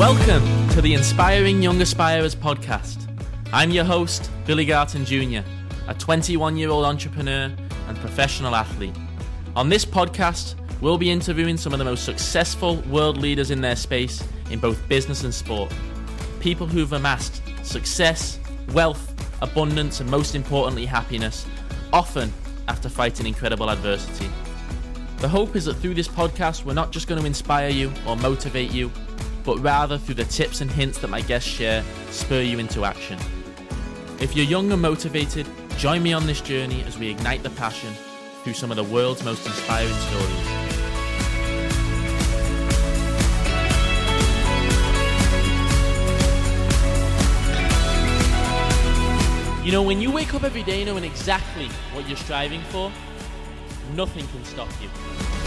Welcome to the Inspiring Young Aspirers podcast. I'm your host, Billy Garton Jr., a 21 year old entrepreneur and professional athlete. On this podcast, we'll be interviewing some of the most successful world leaders in their space in both business and sport. People who've amassed success, wealth, abundance, and most importantly, happiness, often after fighting incredible adversity. The hope is that through this podcast, we're not just going to inspire you or motivate you, but rather through the tips and hints that my guests share, spur you into action. If you're young and motivated, join me on this journey as we ignite the passion through some of the world's most inspiring stories. You know, when you wake up every day knowing exactly what you're striving for, nothing can stop you.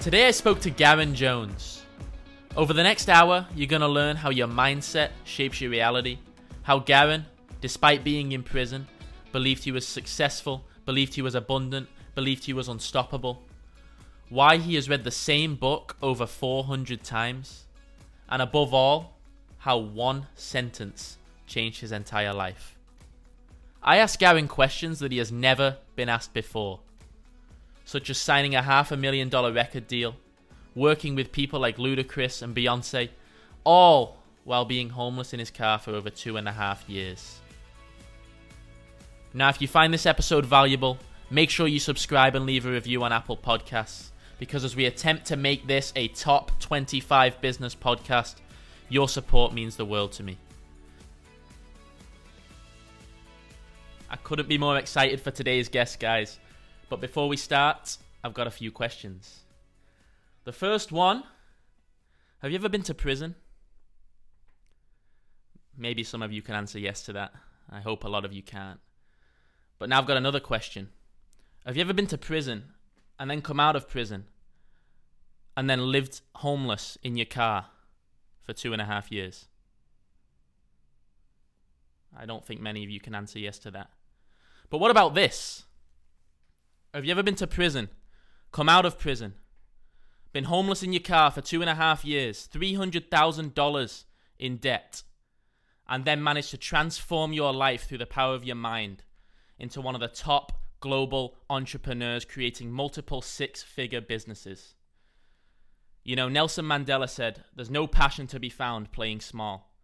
Today I spoke to Garrain Jones. Over the next hour, you're going to learn how your mindset shapes your reality, how Garrain, despite being in prison, believed he was successful, believed he was abundant, believed he was unstoppable, why he has read the same book over 400 times, and above all, how one sentence changed his entire life. I asked Garrain questions that he has never been asked before such as signing a half a million dollar record deal, working with people like Ludacris and Beyonce, all while being homeless in his car for over two and a half years. Now, if you find this episode valuable, make sure you subscribe and leave a review on Apple Podcasts, because as we attempt to make this a top 25 business podcast, your support means the world to me. I couldn't be more excited for today's guest, guys. But before we start, I've got a few questions. The first one Have you ever been to prison? Maybe some of you can answer yes to that. I hope a lot of you can't. But now I've got another question. Have you ever been to prison and then come out of prison and then lived homeless in your car for two and a half years? I don't think many of you can answer yes to that. But what about this? Have you ever been to prison? Come out of prison? Been homeless in your car for two and a half years, $300,000 in debt, and then managed to transform your life through the power of your mind into one of the top global entrepreneurs creating multiple six figure businesses? You know, Nelson Mandela said, There's no passion to be found playing small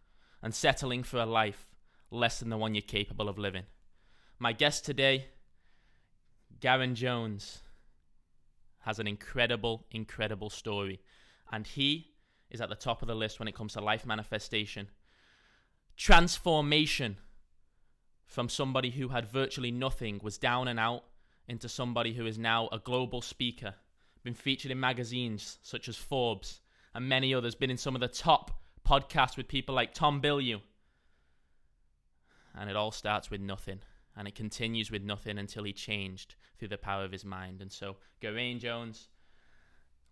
and settling for a life less than the one you're capable of living. My guest today Garrain Jones has an incredible, incredible story. And he is at the top of the list when it comes to life manifestation. Transformation from somebody who had virtually nothing, was down and out, into somebody who is now a global speaker, been featured in magazines such as Forbes and many others, been in some of the top podcasts with people like Tom Bilyeu. And it all starts with nothing and it continues with nothing until he changed through the power of his mind. And so, Garrain Jones,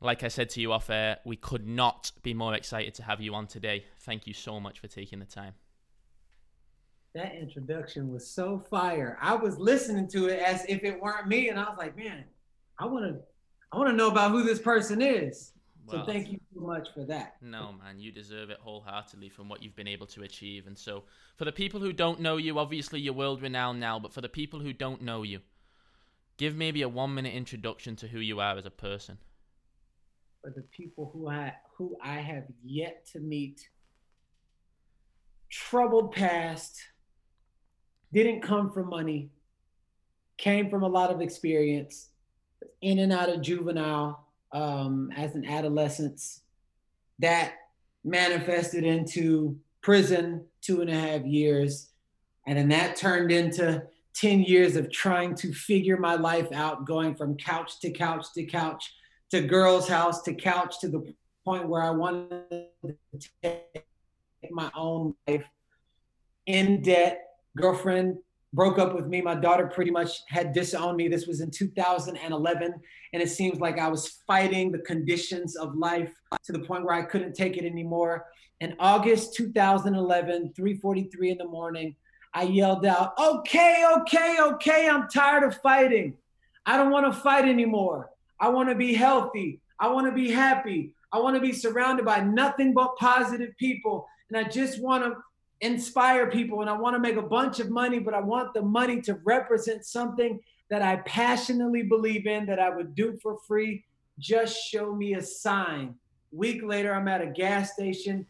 like I said to you off air, we could not be more excited to have you on today. Thank you so much for taking the time. That introduction was so fire. I was listening to it as if it weren't me, and I was like, man, I want to, I want to know about who this person is. Well, so thank you so much for that. No, man, you deserve it wholeheartedly from what you've been able to achieve. And so, for the people who don't know you, obviously you're world renowned now, but for the people who don't know you, give maybe a one minute introduction to who you are as a person. For the people who I who I have yet to meet, troubled past, didn't come from money, came from a lot of experience, in and out of juvenile um, as an adolescence that manifested into prison two and a half years. And then that turned into 10 years of trying to figure my life out going from couch to couch to couch to girl's house to couch to the point where i wanted to take my own life in debt girlfriend broke up with me. My daughter pretty much had disowned me. This was in 2011. And it seems like I was fighting the conditions of life to the point where I couldn't take it anymore. In August 2011, 3:43 in the morning, I yelled out, "Okay, okay, okay, I'm tired of fighting. I don't want to fight anymore. I want to be healthy. I want to be happy. I want to be surrounded by nothing but positive people. And I just want to inspire people and I want to make a bunch of money, but I want the money to represent something that I passionately believe in that I would do for free. Just show me a sign. Week later, I'm at a gas station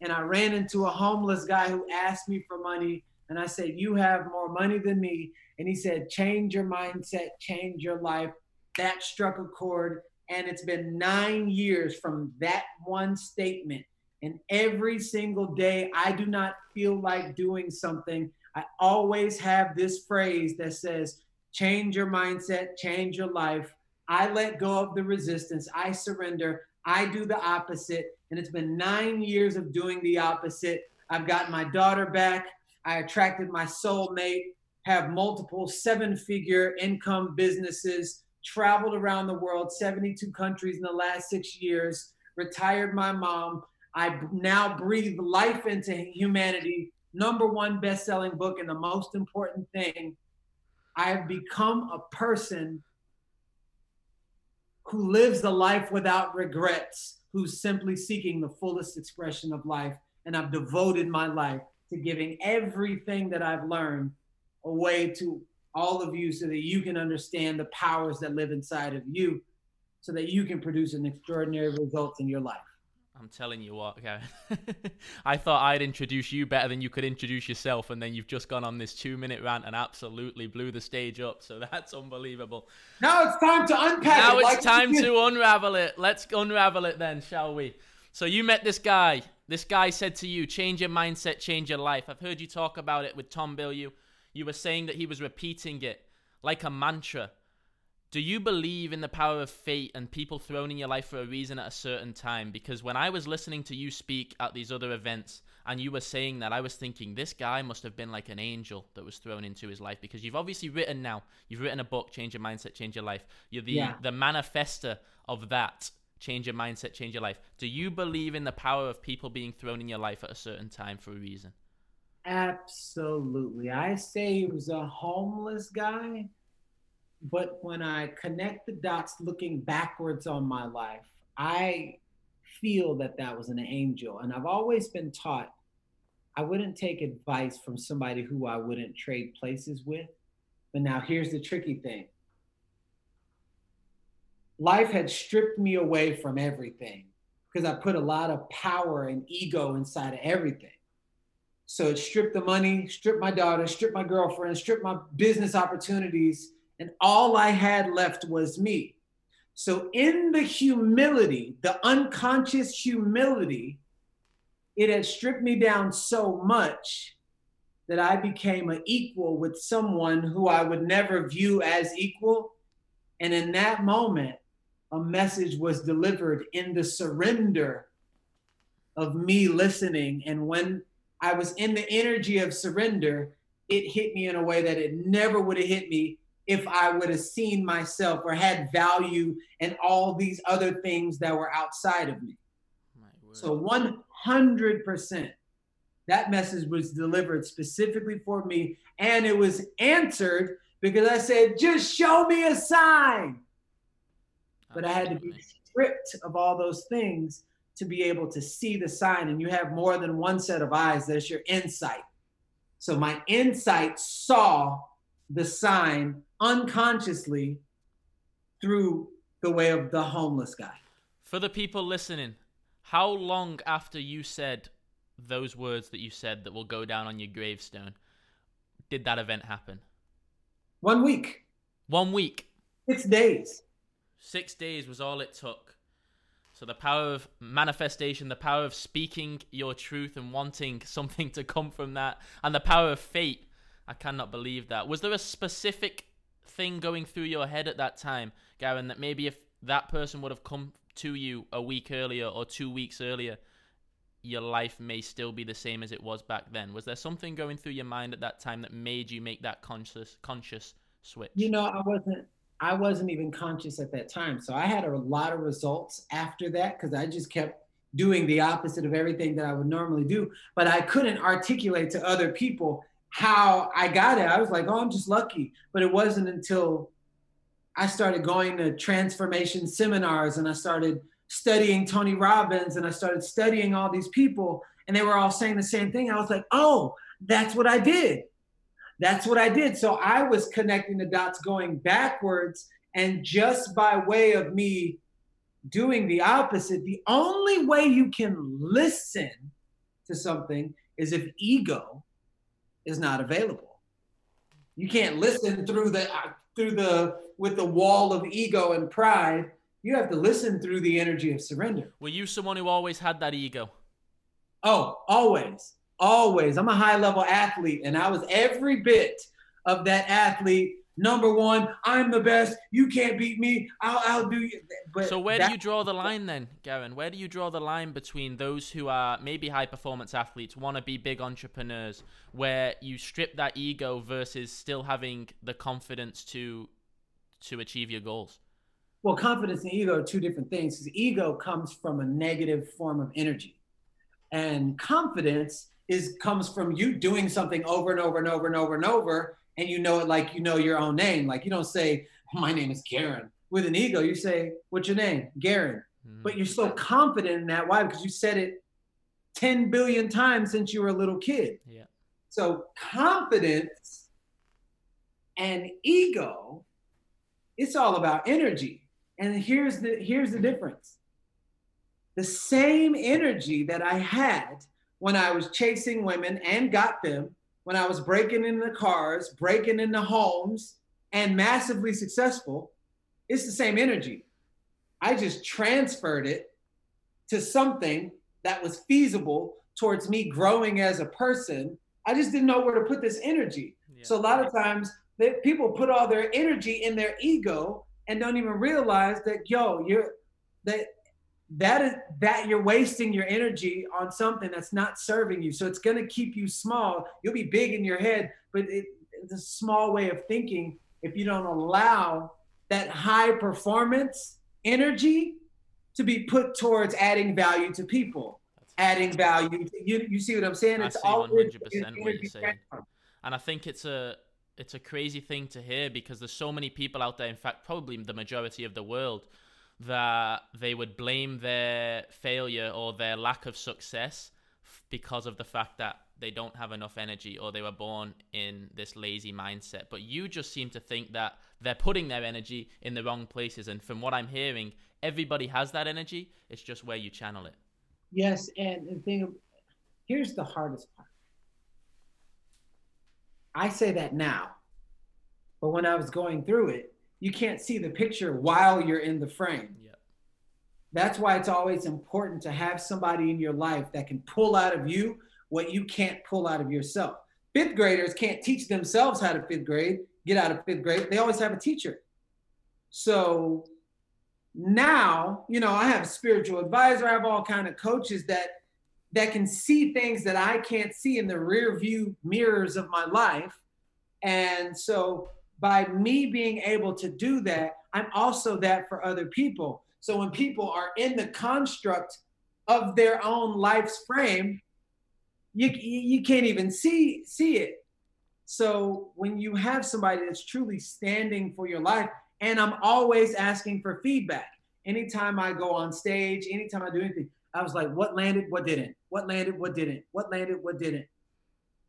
and I ran into a homeless guy who asked me for money. And I said, You have more money than me. And he said, Change your mindset, change your life. That struck a chord. And it's been nine years from that one statement. And every single day, I do not feel like doing something. I always have this phrase that says, change your mindset, change your life. I let go of the resistance. I surrender. I do the opposite. And it's been nine years of doing the opposite. I've got my daughter back. I attracted my soulmate, have multiple seven figure income businesses, traveled around the world, 72 countries in the last six years, retired my mom. I now breathe life into humanity. Number one best selling book. And the most important thing, I have become a person who lives a life without regrets, who's simply seeking the fullest expression of life. And I've devoted my life to giving everything that I've learned away to all of you so that you can understand the powers that live inside of you so that you can produce an extraordinary results in your life. I'm telling you what, Gavin. I thought I'd introduce you better than you could introduce yourself, and then you've just gone on this two minute rant and absolutely blew the stage up. So that's unbelievable. Now it's time to unpack now it. it's like time to unravel it. Let's unravel it then, shall we? So you met this guy. This guy said to you, change your mindset, change your life. I've heard you talk about it with Tom Bilyeu. You were saying that he was repeating it like a mantra do you believe in the power of fate and people thrown in your life for a reason at a certain time? Because when I was listening to you speak at these other events and you were saying that, I was thinking this guy must have been like an angel that was thrown into his life because you've obviously written now, you've written a book, Change Your Mindset, Change Your Life. You're the, yeah. the manifester of that, Change Your Mindset, Change Your Life. Do you believe in the power of people being thrown in your life at a certain time for a reason? Absolutely. I say he was a homeless guy but when I connect the dots looking backwards on my life, I feel that that was an angel. And I've always been taught I wouldn't take advice from somebody who I wouldn't trade places with. But now here's the tricky thing life had stripped me away from everything because I put a lot of power and ego inside of everything. So it stripped the money, stripped my daughter, stripped my girlfriend, stripped my business opportunities and all I had left was me. So, in the humility, the unconscious humility, it had stripped me down so much that I became an equal with someone who I would never view as equal. And in that moment, a message was delivered in the surrender of me listening. And when I was in the energy of surrender, it hit me in a way that it never would have hit me if I would have seen myself or had value and all these other things that were outside of me. So 100% that message was delivered specifically for me and it was answered because I said, just show me a sign. But I had to be stripped of all those things to be able to see the sign. And you have more than one set of eyes. That's your insight. So my insight saw the sign unconsciously through the way of the homeless guy. For the people listening, how long after you said those words that you said that will go down on your gravestone did that event happen? One week. One week. Six days. Six days was all it took. So the power of manifestation, the power of speaking your truth and wanting something to come from that, and the power of fate. I cannot believe that. Was there a specific thing going through your head at that time, Gavin, that maybe if that person would have come to you a week earlier or two weeks earlier, your life may still be the same as it was back then? Was there something going through your mind at that time that made you make that conscious conscious switch? You know, I wasn't I wasn't even conscious at that time. So I had a lot of results after that because I just kept doing the opposite of everything that I would normally do. But I couldn't articulate to other people how I got it. I was like, oh, I'm just lucky. But it wasn't until I started going to transformation seminars and I started studying Tony Robbins and I started studying all these people and they were all saying the same thing. I was like, oh, that's what I did. That's what I did. So I was connecting the dots going backwards. And just by way of me doing the opposite, the only way you can listen to something is if ego is not available. You can't listen through the uh, through the with the wall of ego and pride you have to listen through the energy of surrender. Were you someone who always had that ego? Oh, always. Always. I'm a high level athlete, and I was every bit of that athlete. Number one, I'm the best. You can't beat me. I'll I'll do you. But so where that, do you draw the line then, Garrain? Where do you draw the line between those who are maybe high performance athletes, want to be big entrepreneurs, where you strip that ego versus still having the confidence to to achieve your goals? Well, confidence and ego are two different things. Because ego comes from a negative form of energy, and confidence is comes from you doing something over and over and over and over and over, and you know it like you know your own name. Like you don't say, "My name is Garrain." With an ego, you say, "What's your name?" Garrain. Mm-hmm. But you're so confident in that. Why? Because you said it 10 billion times since you were a little kid. Yeah. So confidence and ego, it's all about energy. And here's the here's the difference. The same energy that I had when I was chasing women and got them, when I was breaking into cars, breaking into homes, and massively successful, it's the same energy. I just transferred it to something that was feasible towards me growing as a person. I just didn't know where to put this energy. Yeah. So a lot of times they, people put all their energy in their ego and don't even realize that yo you're that that is that you're wasting your energy on something that's not serving you. So it's going to keep you small. You'll be big in your head but it, it's a small way of thinking if you don't allow that high performance energy to be put towards adding value to people adding value you, you see what i'm saying? It's all 100% what you're saying. and i think it's a it's a crazy thing to hear because there's so many people out there in fact probably the majority of the world that they would blame their failure or their lack of success because of the fact that they don't have enough energy or they were born in this lazy mindset. But you just seem to think that they're putting their energy in the wrong places. And from what i'm hearing everybody has that energy. It's just where you channel it. Yes and the thing here's the hardest part. I say that now. But when I was going through it, you can't see the picture while you're in the frame. Yep. That's why it's always important to have somebody in your life that can pull out of you what you can't pull out of yourself. Fifth graders can't teach themselves how to fifth grade, get out of fifth grade. They always have a teacher. So now, you know, I have a spiritual advisor, I have all kind of coaches that that can see things that I can't see in the rear view mirrors of my life. And so by me being able to do that, I'm also that for other people. So when people are in the construct of their own life's frame, you, you can't even see see it. So when you have somebody that's truly standing for your life, and I'm always asking for feedback. Anytime I go on stage, anytime I do anything, I was like, what landed, what didn't? What landed, what didn't? What landed, what didn't?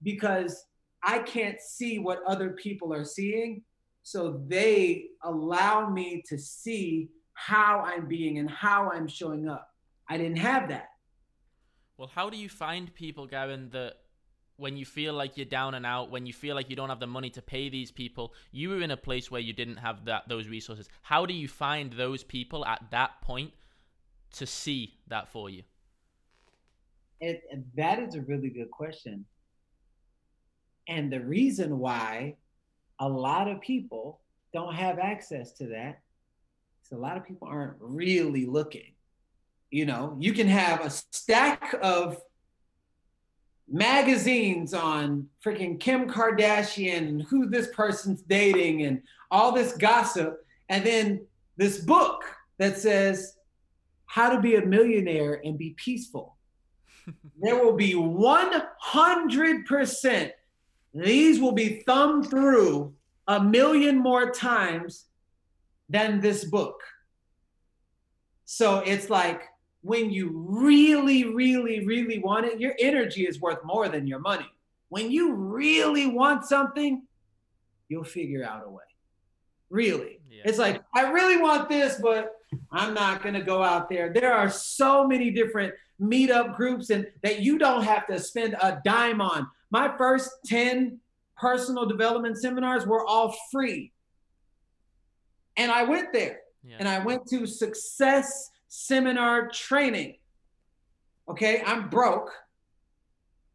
Because I can't see what other people are seeing. So they allow me to see how I'm being and how I'm showing up. I didn't have that. Well, how do you find people, Gavin, that when you feel like you're down and out, when you feel like you don't have the money to pay these people, you were in a place where you didn't have that those resources. How do you find those people at that point to see that for you? It, that is a really good question. And the reason why a lot of people don't have access to that is a lot of people aren't really looking. You know, you can have a stack of magazines on freaking Kim Kardashian and who this person's dating and all this gossip, and then this book that says how to be a millionaire and be peaceful. there will be 100%. These will be thumbed through a million more times than this book. So it's like when you really, really, really want it, your energy is worth more than your money. When you really want something, you'll figure out a way. Really. Yeah. It's like, I really want this, but I'm not going to go out there. There are so many different meetup groups and that you don't have to spend a dime on. My first 10 personal development seminars were all free. And I went there yeah. and I went to success seminar training. Okay, I'm broke.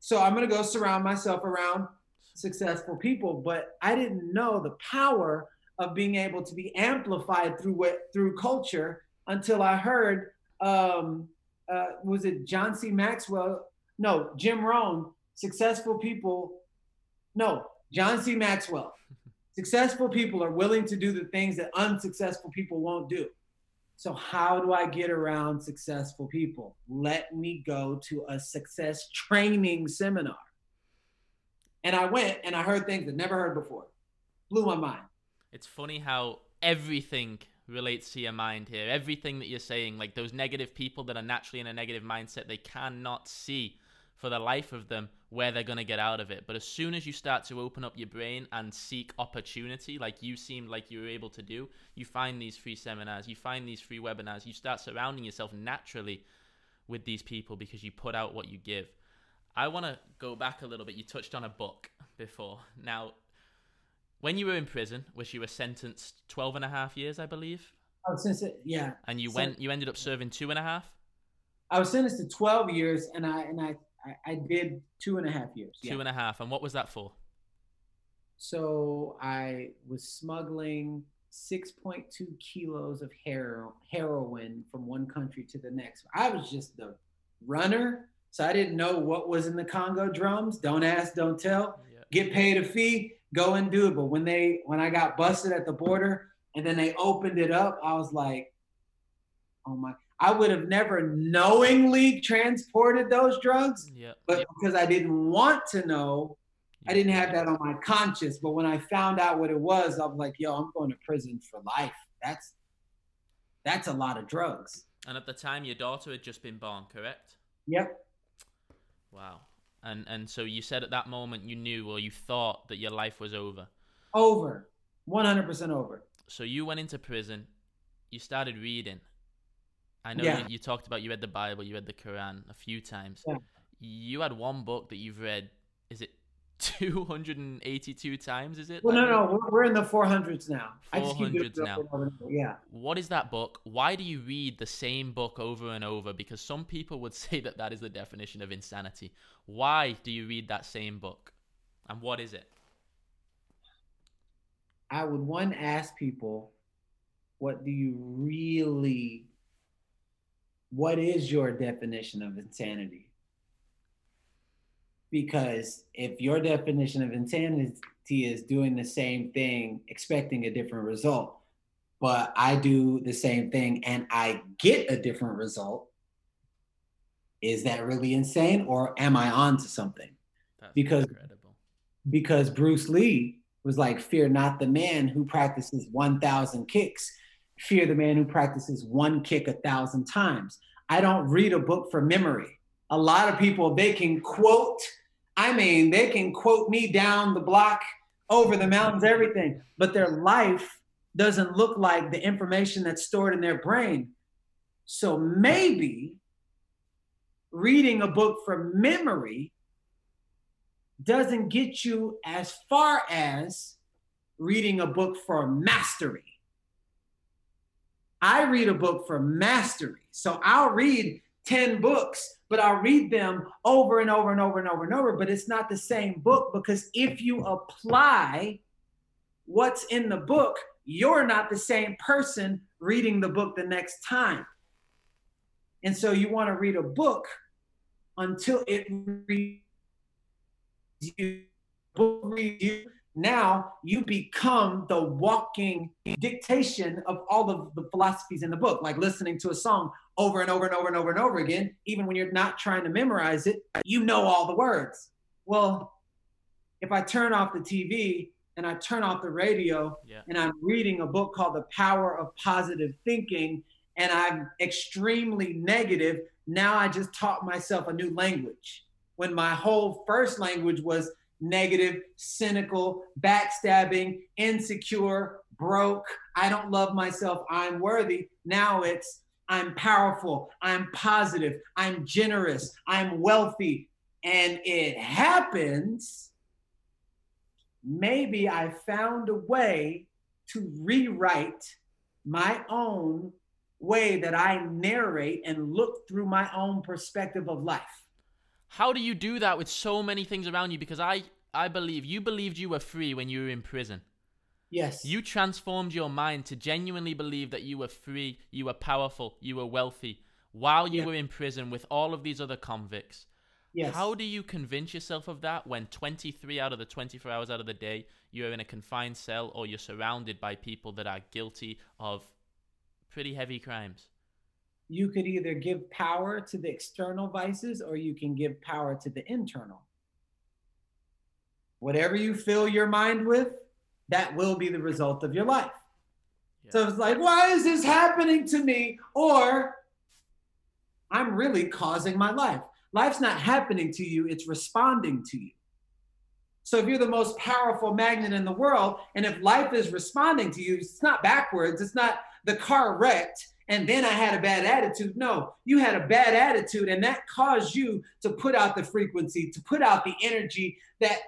So I'm going to go surround myself around successful people, but I didn't know the power of being able to be amplified through what through culture until I heard um uh was it John C. Maxwell? No, Jim Rohn, successful people. No, John C. Maxwell. Successful people are willing to do the things that unsuccessful people won't do. So, how do I get around successful people? Let me go to a success training seminar. And I went and I heard things that never heard before. Blew my mind. It's funny how everything relates to your mind here. Everything that you're saying, like those negative people that are naturally in a negative mindset, they cannot see for the life of them where they're going to get out of it. But as soon as you start to open up your brain and seek opportunity, like you seemed like you were able to do, you find these free seminars, you find these free webinars, you start surrounding yourself naturally with these people because you put out what you give. I want to go back a little bit. You touched on a book before. Now, when you were in prison, which you were sentenced 12 and a half years, I believe. Oh, since it, yeah. And you so, went, you ended up serving two and a half. I was sentenced to 12 years, and I and I I, did two and a half years. Two yeah. and a half. And what was that for? So I was smuggling 6.2 kilos of hero, heroin from one country to the next. I was just the runner. So I didn't know what was in the Congo drums. Don't ask, don't tell. Get paid a fee, go and do it. But when they when I got busted at the border and then they opened it up, I was like, oh my I would have never knowingly transported those drugs. Yeah. But because I didn't want to know, I didn't have that on my conscience. But when I found out what it was, I was like, yo, I'm going to prison for life. That's that's a lot of drugs. And at the time your daughter had just been born, correct? Yep. Wow. And and so you said at that moment you knew or you thought that your life was over. Over. 100% over. So you went into prison, you started reading I know yeah. you, you, talked about you read the Bible, you read the Quran a few times. Yeah. You had one book that you've read. Is it 282 times? Is it? Well, no, no, we're, we're in the 400s now. 400s now. Yeah. What is that book? Why do you read the same book over and over? Because some people would say that that is the definition of insanity. Why do you read that same book? And what is it? I would one ask people, what do you really what is your definition of insanity? Because if your definition of insanity is doing the same thing, expecting a different result, but I do the same thing and I get a different result, is that really insane or am I on to something? That's because incredible. because Bruce Lee was like, fear not the man who practices 1,000 kicks fear the man who practices one kick a thousand times. I don't read a book for memory. A lot of people, they can quote, I mean, they can quote me down the block, over the mountains, everything, but their life doesn't look like the information that's stored in their brain. So maybe reading a book from memory doesn't get you as far as reading a book for mastery. I read a book for mastery. So I'll read 10 books, but I'll read them over and over and over and over and over. But it's not the same book because if you apply what's in the book, you're not the same person reading the book the next time. And so you want to read a book until it reads you. Now you become the walking dictation of all of the philosophies in the book, like listening to a song over and over and over and over and over again. Even when you're not trying to memorize it, you know all the words. Well, if I turn off the TV and I turn off the radio yeah. and I'm reading a book called The Power of Positive Thinking and I'm extremely negative, now I just taught myself a new language. When my whole first language was negative, cynical, backstabbing, insecure, broke, I don't love myself, I'm worthy. Now it's I'm powerful, I'm positive, I'm generous, I'm wealthy. And it happens maybe I found a way to rewrite my own way that I narrate and look through my own perspective of life. How do you do that with so many things around you? Because I, I believe you believed you were free when you were in prison. Yes. You transformed your mind to genuinely believe that you were free, you were powerful, you were wealthy while you yeah. were in prison with all of these other convicts. Yes. How do you convince yourself of that when 23 out of the 24 hours out of the day you're in a confined cell or you're surrounded by people that are guilty of pretty heavy crimes? You could either give power to the external vices or you can give power to the internal. Whatever you fill your mind with, that will be the result of your life. Yeah. So it's like, why is this happening to me? Or I'm really causing my life. Life's not happening to you, it's responding to you. So if you're the most powerful magnet in the world, and if life is responding to you, it's not backwards, it's not the car wrecked and then I had a bad attitude. No, you had a bad attitude, and that caused you to put out the frequency, to put out the energy that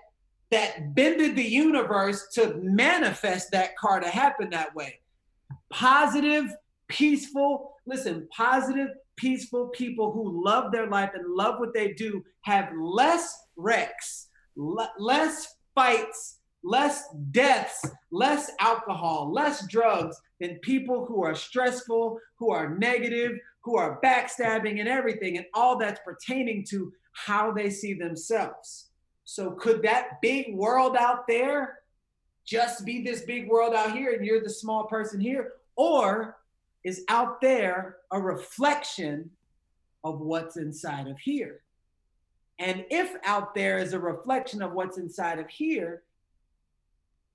that bended the universe to manifest that car to happen that way. Positive, peaceful, listen, positive, peaceful people who love their life and love what they do have less wrecks, less fights, less deaths, less alcohol, less drugs than people who are stressful, who are negative, who are backstabbing and everything, and all that's pertaining to how they see themselves. So, could that big world out there just be this big world out here and you're the small person here? Or is out there a reflection of what's inside of here. And if out there is a reflection of what's inside of here,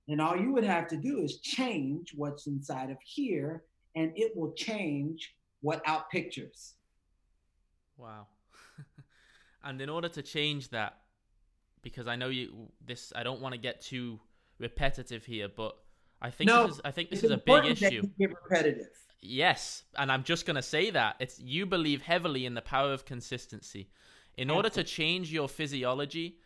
then all you would have to do is change what's inside of here, and it will change what out pictures. Wow. and in order to change that, because I know you this I don't want to get too repetitive here, but I think no, this is I think this is a big issue. get repetitive. Yes, and I'm just going to say that. It's you believe heavily in the power of consistency. In order to change your physiology,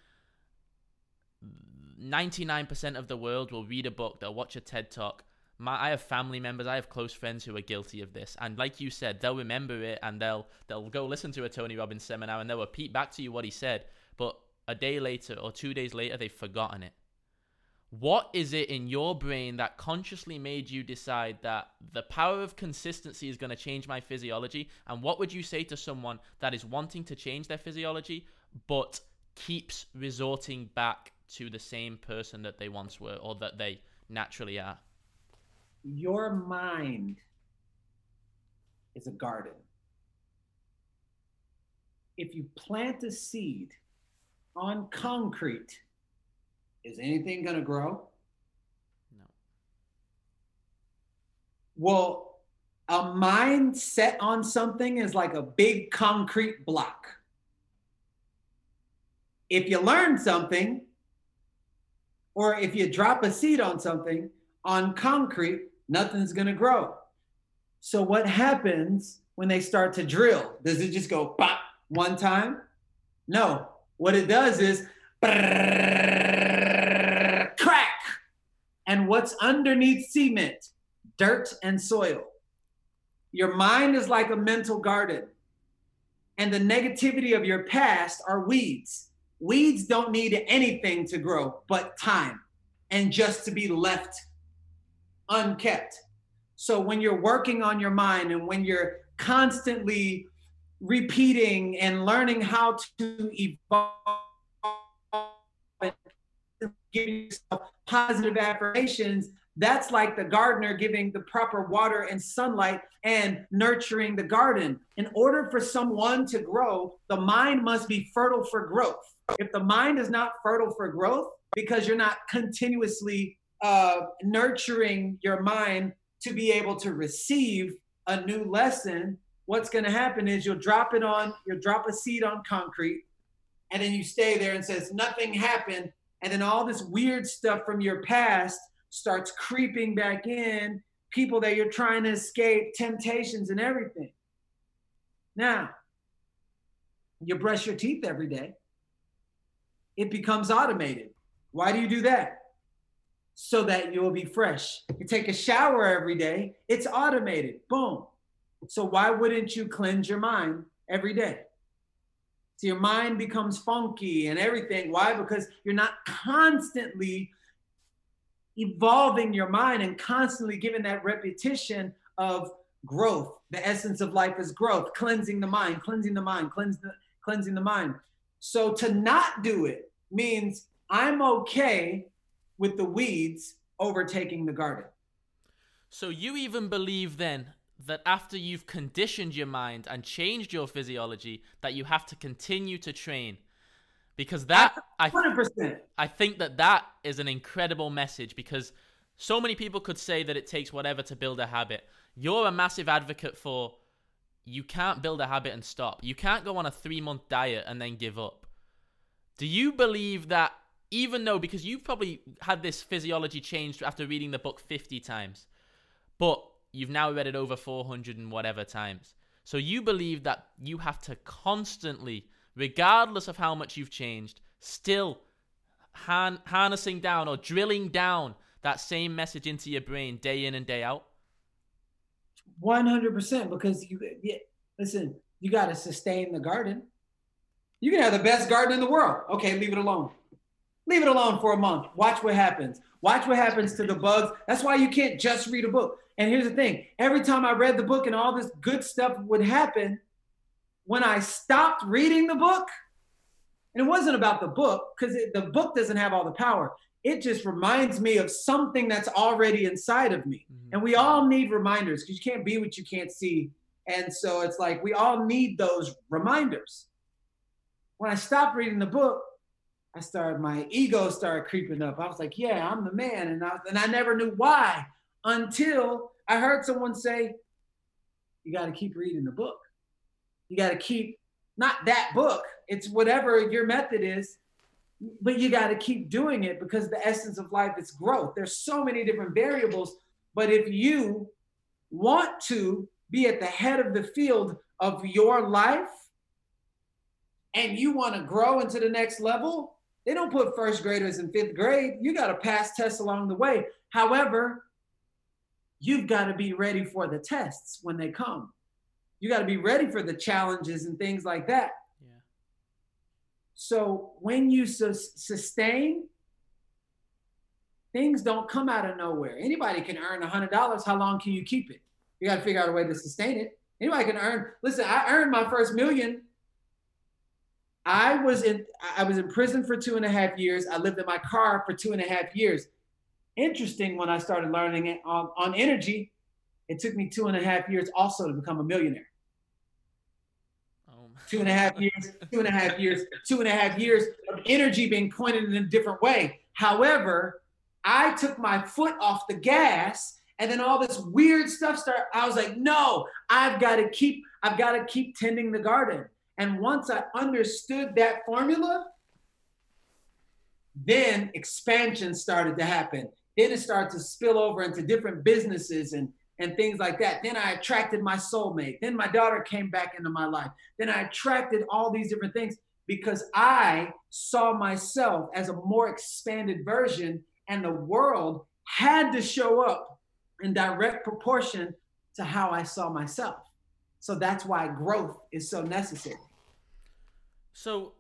99% of the world will read a book, they'll watch a TED Talk. My, I have family members, I have close friends who are guilty of this, and like you said, they'll remember it and they'll they'll go listen to a Tony Robbins seminar and they'll repeat back to you what he said. But a day later or two days later, they've forgotten it. What is it in your brain that consciously made you decide that the power of consistency is going to change my physiology? And what would you say to someone that is wanting to change their physiology but keeps resorting back to the same person that they once were or that they naturally are? Your mind is a garden. If you plant a seed on concrete, is anything going to grow? No. Well, a mind set on something is like a big concrete block. If you learn something, or if you drop a seed on something on concrete, nothing's going to grow. So, what happens when they start to drill? Does it just go pop one time? No. What it does is crack. and what's underneath cement, dirt and soil. Your mind is like a mental garden, and the negativity of your past are weeds. Weeds don't need anything to grow but time and just to be left unkept. So when you're working on your mind and when you're constantly repeating and learning how to evolve and giving yourself positive affirmations that's like the gardener giving the proper water and sunlight and nurturing the garden. In order for someone to grow, the mind must be fertile for growth. If the mind is not fertile for growth, because you're not continuously uh, nurturing your mind to be able to receive a new lesson, what's going to happen is you'll drop it on, you'll drop a seed on concrete, and then you stay there and says nothing happened, and then all this weird stuff from your past starts creeping back in, people that you're trying to escape, temptations and everything. Now, you brush your teeth every day. It becomes automated. Why do you do that? So that you'll be fresh. You take a shower every day, it's automated. Boom. So why wouldn't you cleanse your mind every day? So your mind becomes funky and everything. Why? Because you're not constantly evolving your mind and constantly giving that repetition of growth. The essence of life is growth, cleansing the mind, cleansing the mind, cleanse the, cleansing the mind. So to not do it means I'm okay with the weeds overtaking the garden. So you even believe then that after you've conditioned your mind and changed your physiology that you have to continue to train because that 100%. I, I think that that is an incredible message because so many people could say that it takes whatever to build a habit. You're a massive advocate for you can't build a habit and stop. You can't go on a three month diet and then give up. Do you believe that even though, because you've probably had this physiology changed after reading the book 50 times, but you've now read it over 400 and whatever times. So you believe that you have to constantly regardless of how much you've changed, still han- harnessing down or drilling down that same message into your brain day in and day out? 100% because you yeah, listen, you got to sustain the garden. You can have the best garden in the world. Okay, leave it alone. Leave it alone for a month. Watch what happens. Watch what happens to the bugs. That's why you can't just read a book. And here's the thing every time I read the book and all this good stuff would happen, when I stopped reading the book, and it wasn't about the book because the book doesn't have all the power. It just reminds me of something that's already inside of me. Mm-hmm. And we all need reminders because you can't be what you can't see. And so it's like we all need those reminders. When I stopped reading the book, I started, my ego started creeping up. I was like, yeah, I'm the man. And I, and I never knew why until I heard someone say, you got to keep reading the book. You got to keep not that book, it's whatever your method is, but you got to keep doing it because the essence of life is growth. There's so many different variables, but if you want to be at the head of the field of your life and you want to grow into the next level, they don't put first graders in fifth grade. You got to pass tests along the way. However, you've got to be ready for the tests when they come you got to be ready for the challenges and things like that. Yeah. So when you su- sustain, things don't come out of nowhere. Anybody can earn a hundred dollars. How long can you keep it? You got to figure out a way to sustain it. Anybody can earn. Listen, I earned my first million. I was in I was in prison for two and a half years. I lived in my car for two and a half years. Interesting when I started learning it on, on energy, it took me two and a half years also to become a millionaire. Um. Two and a half years, two and a half years, two and a half years of energy being pointed in a different way. However, I took my foot off the gas and then all this weird stuff started. I was like, no, I've got to keep, I've got to keep tending the garden. And once I understood that formula, then expansion started to happen. Then it started to spill over into different businesses and and things like that. Then I attracted my soulmate. Then my daughter came back into my life. Then I attracted all these different things because I saw myself as a more expanded version, and the world had to show up in direct proportion to how I saw myself. So that's why growth is so necessary. So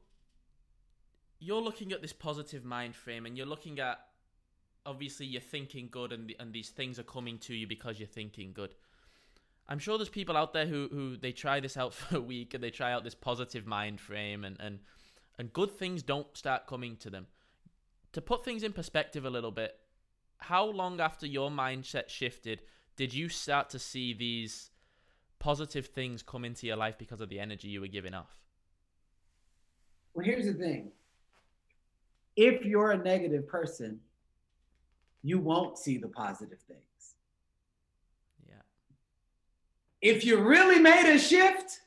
you're looking at this positive mind frame and you're looking at obviously you're thinking good and, and these things are coming to you because you're thinking good. I'm sure there's people out there who who they try this out for a week and they try out this positive mind frame and and and good things don't start coming to them. To put things in perspective a little bit, how long after your mindset shifted did you start to see these positive things come into your life because of the energy you were giving off? Well, here's the thing. If you're a negative person, you won't see the positive things. Yeah. If you really made a shift,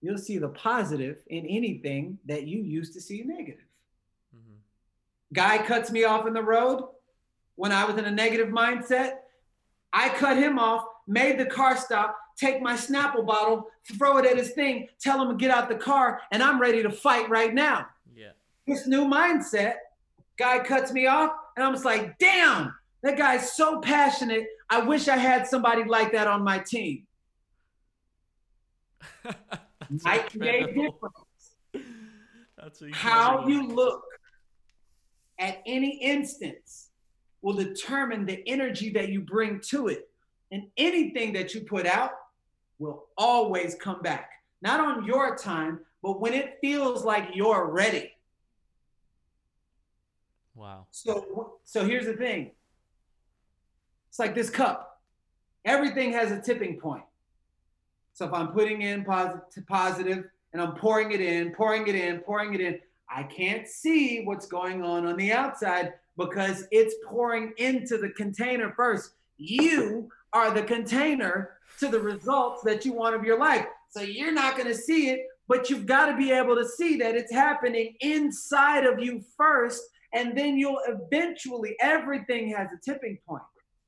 you'll see the positive in anything that you used to see negative. Mm-hmm. Guy cuts me off in the road when I was in a negative mindset. I cut him off, made the car stop, take my Snapple bottle, throw it at his thing, tell him to get out the car, and I'm ready to fight right now. Yeah. This new mindset, guy cuts me off, and I'm just like, damn, that guy's so passionate. I wish I had somebody like that on my team. Night day difference. That's How you look at any instance will determine the energy that you bring to it. And anything that you put out will always come back. Not on your time, but when it feels like you're ready. Wow. So so here's the thing. It's like this cup. Everything has a tipping point. So if I'm putting in positive positive and I'm pouring it in, pouring it in, pouring it in, I can't see what's going on on the outside because it's pouring into the container first. You are the container to the results that you want of your life. So you're not going to see it, but you've got to be able to see that it's happening inside of you first. And then you'll eventually, everything has a tipping point.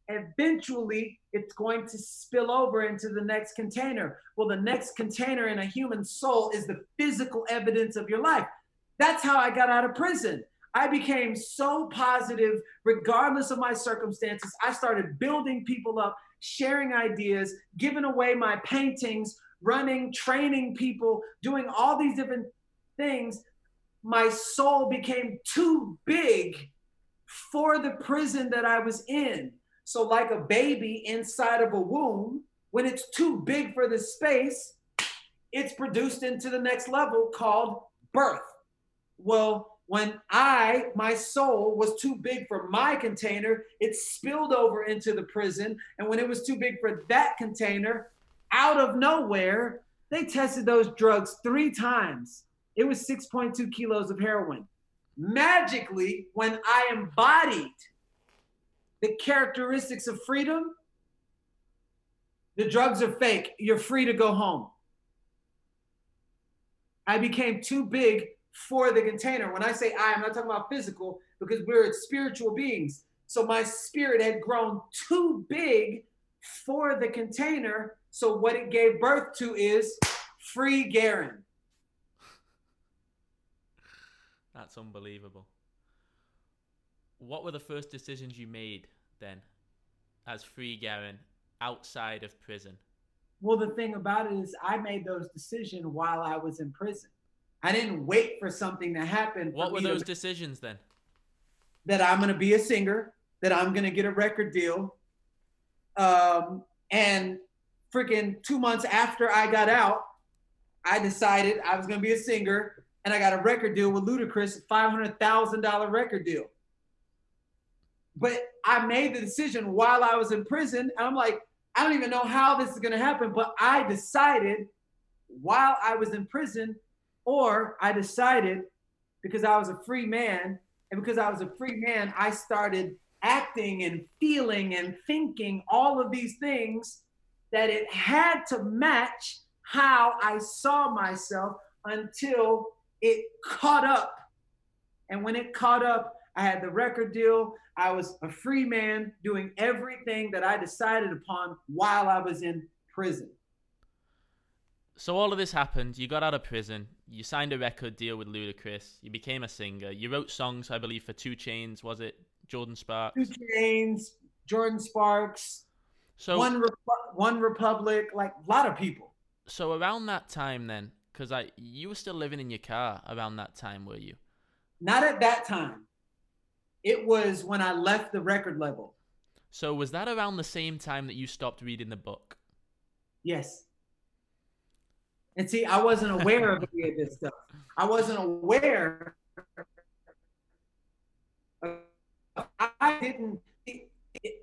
Eventually, it's going to spill over into the next container. Well, the next container in a human soul is the physical evidence of your life. That's how I got out of prison. I became so positive, regardless of my circumstances. I started building people up, sharing ideas, giving away my paintings, running, training people, doing all these different things. My soul became too big for the prison that I was in. So, like a baby inside of a womb, when it's too big for the space, it's produced into the next level called birth. Well, when I, my soul, was too big for my container, it spilled over into the prison. And when it was too big for that container, out of nowhere, they tested those drugs three times. It was 6.2 kilos of heroin. Magically, when I embodied the characteristics of freedom, the drugs are fake. You're free to go home. I became too big for the container. When I say I, I'm not talking about physical because we're spiritual beings. So my spirit had grown too big for the container. So what it gave birth to is free Garrain. That's unbelievable. What were the first decisions you made then as free Garrain outside of prison? Well, the thing about it is, I made those decisions while I was in prison. I didn't wait for something to happen. What were those to, decisions then? That I'm going to be a singer, that I'm going to get a record deal. Um, and freaking two months after I got out, I decided I was going to be a singer and I got a record deal with Ludacris, $500,000 record deal. But I made the decision while I was in prison. And I'm like, I don't even know how this is going to happen, but I decided while I was in prison or I decided because I was a free man, and because I was a free man, I started acting and feeling and thinking all of these things that it had to match how I saw myself until it caught up. And when it caught up, I had the record deal. I was a free man doing everything that I decided upon while I was in prison. So all of this happened. You got out of prison. You signed a record deal with Ludacris. You became a singer. You wrote songs, I believe, for 2 Chainz. Was it Jordin Sparks? 2 Chainz, Jordin Sparks. So one Repu- OneRepublic, like a lot of people. So around that time, then, because I you were still living in your car around that time, were you? Not at that time. It was when I left the record label. So was that around the same time that you stopped reading the book? Yes. And see, I wasn't aware of any of this stuff. I wasn't aware. I didn't. It, it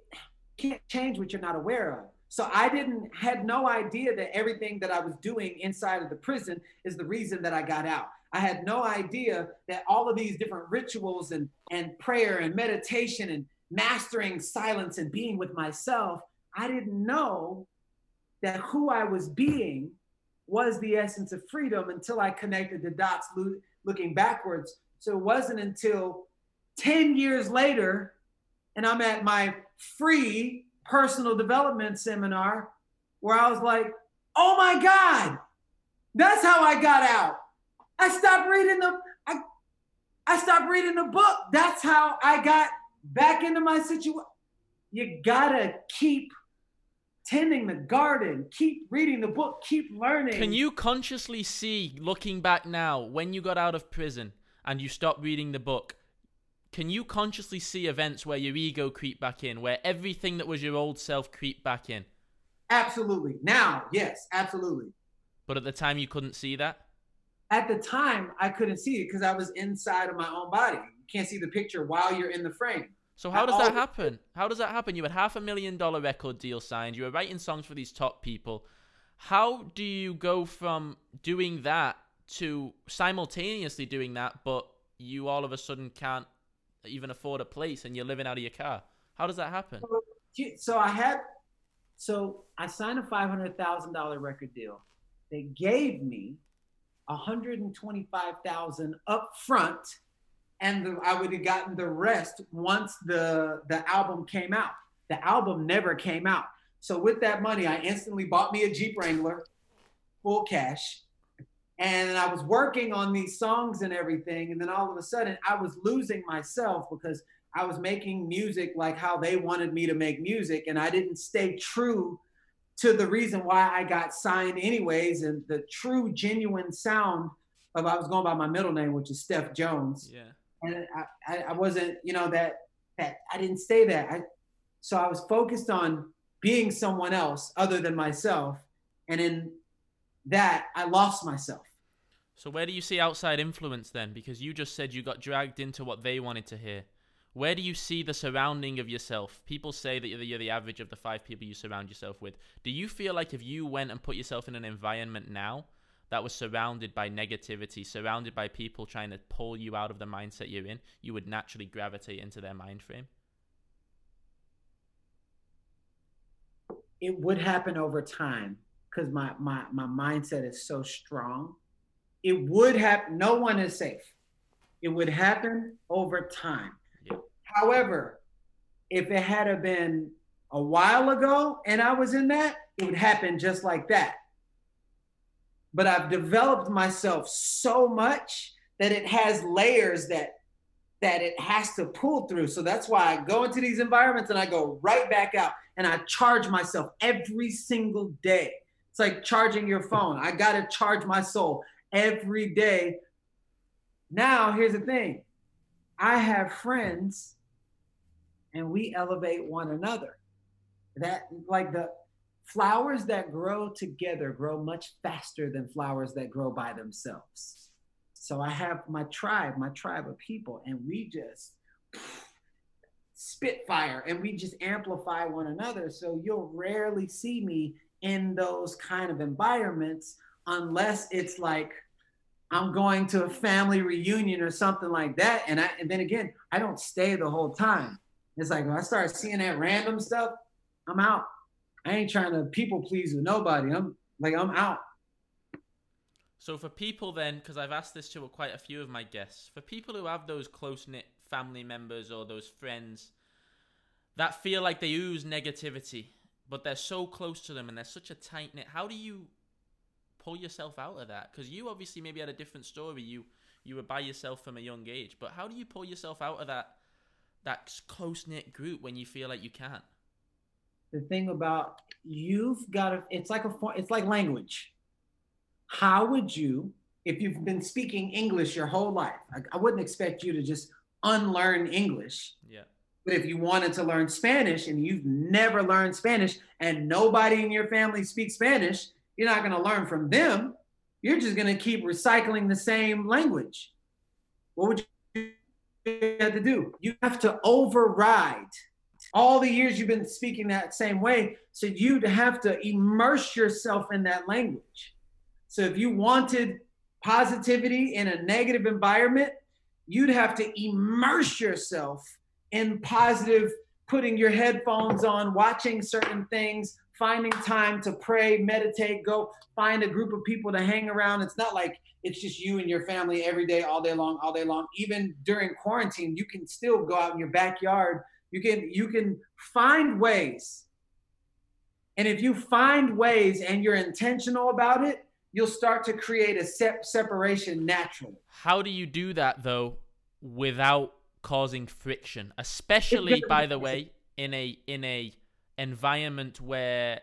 can't change what you're not aware of. So I didn't had no idea that everything that I was doing inside of the prison is the reason that I got out. I had no idea that all of these different rituals and and prayer and meditation and mastering silence and being with myself, I didn't know that who I was being was the essence of freedom until I connected the dots lo- looking backwards. So it wasn't until 10 years later, and I'm at my free personal development seminar where I was like, oh my God, that's how I got out. I stopped reading the I, I stopped reading the book. That's how I got back into my situation. You gotta keep tending the garden, keep reading the book, keep learning. Can you consciously see, looking back now, when you got out of prison and you stopped reading the book? Can you consciously see events where your ego creep back in, where everything that was your old self creep back in? Absolutely. Now, yes, absolutely. But at the time, you couldn't see that? At the time, I couldn't see it because I was inside of my own body. You can't see the picture while you're in the frame. So how does that happen? How does that happen? You had half a million dollar record deal signed. You were writing songs for these top people. How do you go from doing that to simultaneously doing that, but you all of a sudden can't even afford a place and you're living out of your car? How does that happen? So I had, so I signed a five hundred thousand dollar record deal. They gave me one hundred and twenty five thousand up front and the, I would have gotten the rest once the the album came out. The album never came out. So with that money, I instantly bought me a Jeep Wrangler, full cash, and I was working on these songs and everything. And then all of a sudden, I was losing myself because I was making music like how they wanted me to make music, and I didn't stay true to the reason why I got signed anyways, and the true genuine sound of I was going by my middle name, which is Steph Jones. Yeah and I, I wasn't, you know, that that I didn't stay there. I, so I was focused on being someone else other than myself, and in that I lost myself. So where do you see outside influence then? Because you just said you got dragged into what they wanted to hear. Where do you see the surrounding of yourself? People say that you're the average of the five people you surround yourself with. Do you feel like if you went and put yourself in an environment now that was surrounded by negativity, surrounded by people trying to pull you out of the mindset you're in, you would naturally gravitate into their mind frame? It would happen over time because my, my my mindset is so strong. It would happen. No one is safe. It would happen over time. Yeah. However, if it had been a while ago and I was in that, it would happen just like that but I've developed myself so much that it has layers that that it has to pull through. So that's why I go into these environments and I go right back out and I charge myself every single day. It's like charging your phone. I got to charge my soul every day. Now, here's the thing. I have friends and we elevate one another. That like the flowers that grow together grow much faster than flowers that grow by themselves. So I have my tribe, my tribe of people, and we just spitfire and we just amplify one another. So you'll rarely see me in those kind of environments unless it's like I'm going to a family reunion or something like that. And I and then again, I don't stay the whole time. It's like when I start seeing that random stuff, I'm out. I ain't trying to people please with nobody. I'm like I'm out. So for people then, because I've asked this to quite a few of my guests, for people who have those close knit family members or those friends that feel like they ooze negativity, but they're so close to them and they're such a tight knit, how do you pull yourself out of that? Because you obviously maybe had a different story. You you were by yourself from a young age, but how do you pull yourself out of that that close knit group when you feel like you can't? The thing about you've got to it's like a it's like language how would you if you've been speaking english your whole life I, I wouldn't expect you to just unlearn english yeah But if you wanted to learn Spanish and you've never learned Spanish and nobody in your family speaks Spanish, you're not going to learn from them. You're just going to keep recycling the same language. What would you have to do? You have to override all the years you've been speaking that same way. So you'd have to immerse yourself in that language. So if you wanted positivity in a negative environment, you'd have to immerse yourself in positive, putting your headphones on, watching certain things, finding time to pray, meditate, go find a group of people to hang around. It's not like it's just you and your family every day, all day long, all day long. Even during quarantine, you can still go out in your backyard. You can you can find ways. And if you find ways and you're intentional about it, you'll start to create a se- separation naturally. How do you do that though without causing friction, especially by the way, in a in a environment where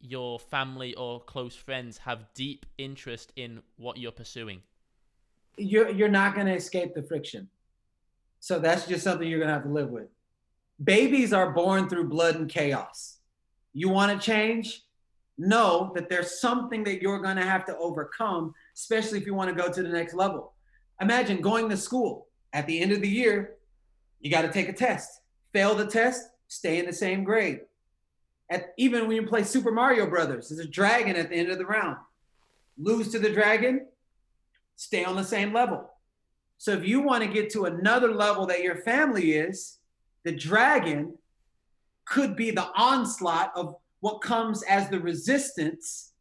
your family or close friends have deep interest in what you're pursuing? You're you're not going to escape the friction. So that's just something you're going to have to live with. Babies are born through blood and chaos. You want to change? Know that there's something that you're going to have to overcome, especially if you want to go to the next level. Imagine going to school at the end of the year, you got to take a test. Fail the test, stay in the same grade. At, even when you play Super Mario Brothers, there's a dragon at the end of the round. Lose to the dragon, stay on the same level. So if you want to get to another level that your family is, the dragon could be the onslaught of what comes as the resistance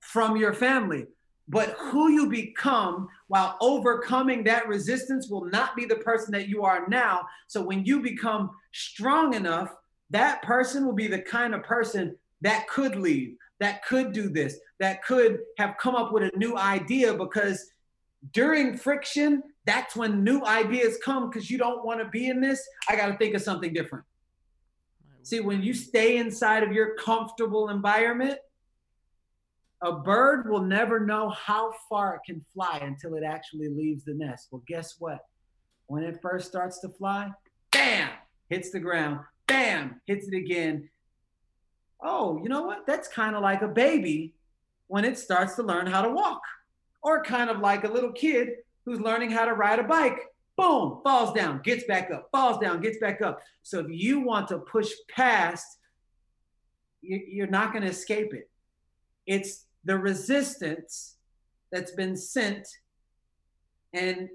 from your family. But who you become while overcoming that resistance will not be the person that you are now. So when you become strong enough, that person will be the kind of person that could leave, that could do this, that could have come up with a new idea because during friction, that's when new ideas come because you don't want to be in this. I got to think of something different. See, when you stay inside of your comfortable environment, a bird will never know how far it can fly until it actually leaves the nest. Well, guess what? When it first starts to fly, bam, hits the ground, bam, hits it again. Oh, you know what? That's kind of like a baby when it starts to learn how to walk, or kind of like a little kid who's learning how to ride a bike. Boom, falls down, gets back up, falls down, gets back up. So if you want to push past, you're not going to escape it. It's the resistance that's been sent and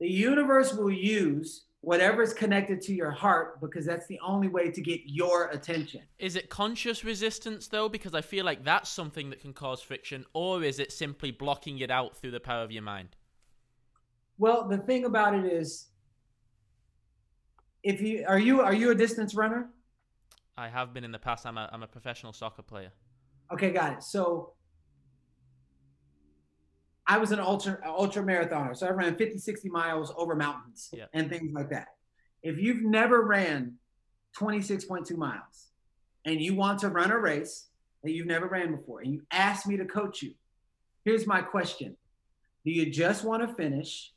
the universe will use whatever is connected to your heart because that's the only way to get your attention. Is it conscious resistance though? Because I feel like that's something that can cause friction, or is it simply blocking it out through the power of your mind? Well, the thing about it is if you are you are you a distance runner? I have been in the past. I'm a I'm a professional soccer player. Okay, got it. So I was an ultra ultra marathoner. So I ran 50, 60 miles over mountains yeah. and things like that. If you've never ran 26.2 miles and you want to run a race that you've never ran before and you ask me to coach you, here's my question. Do you just want to finish?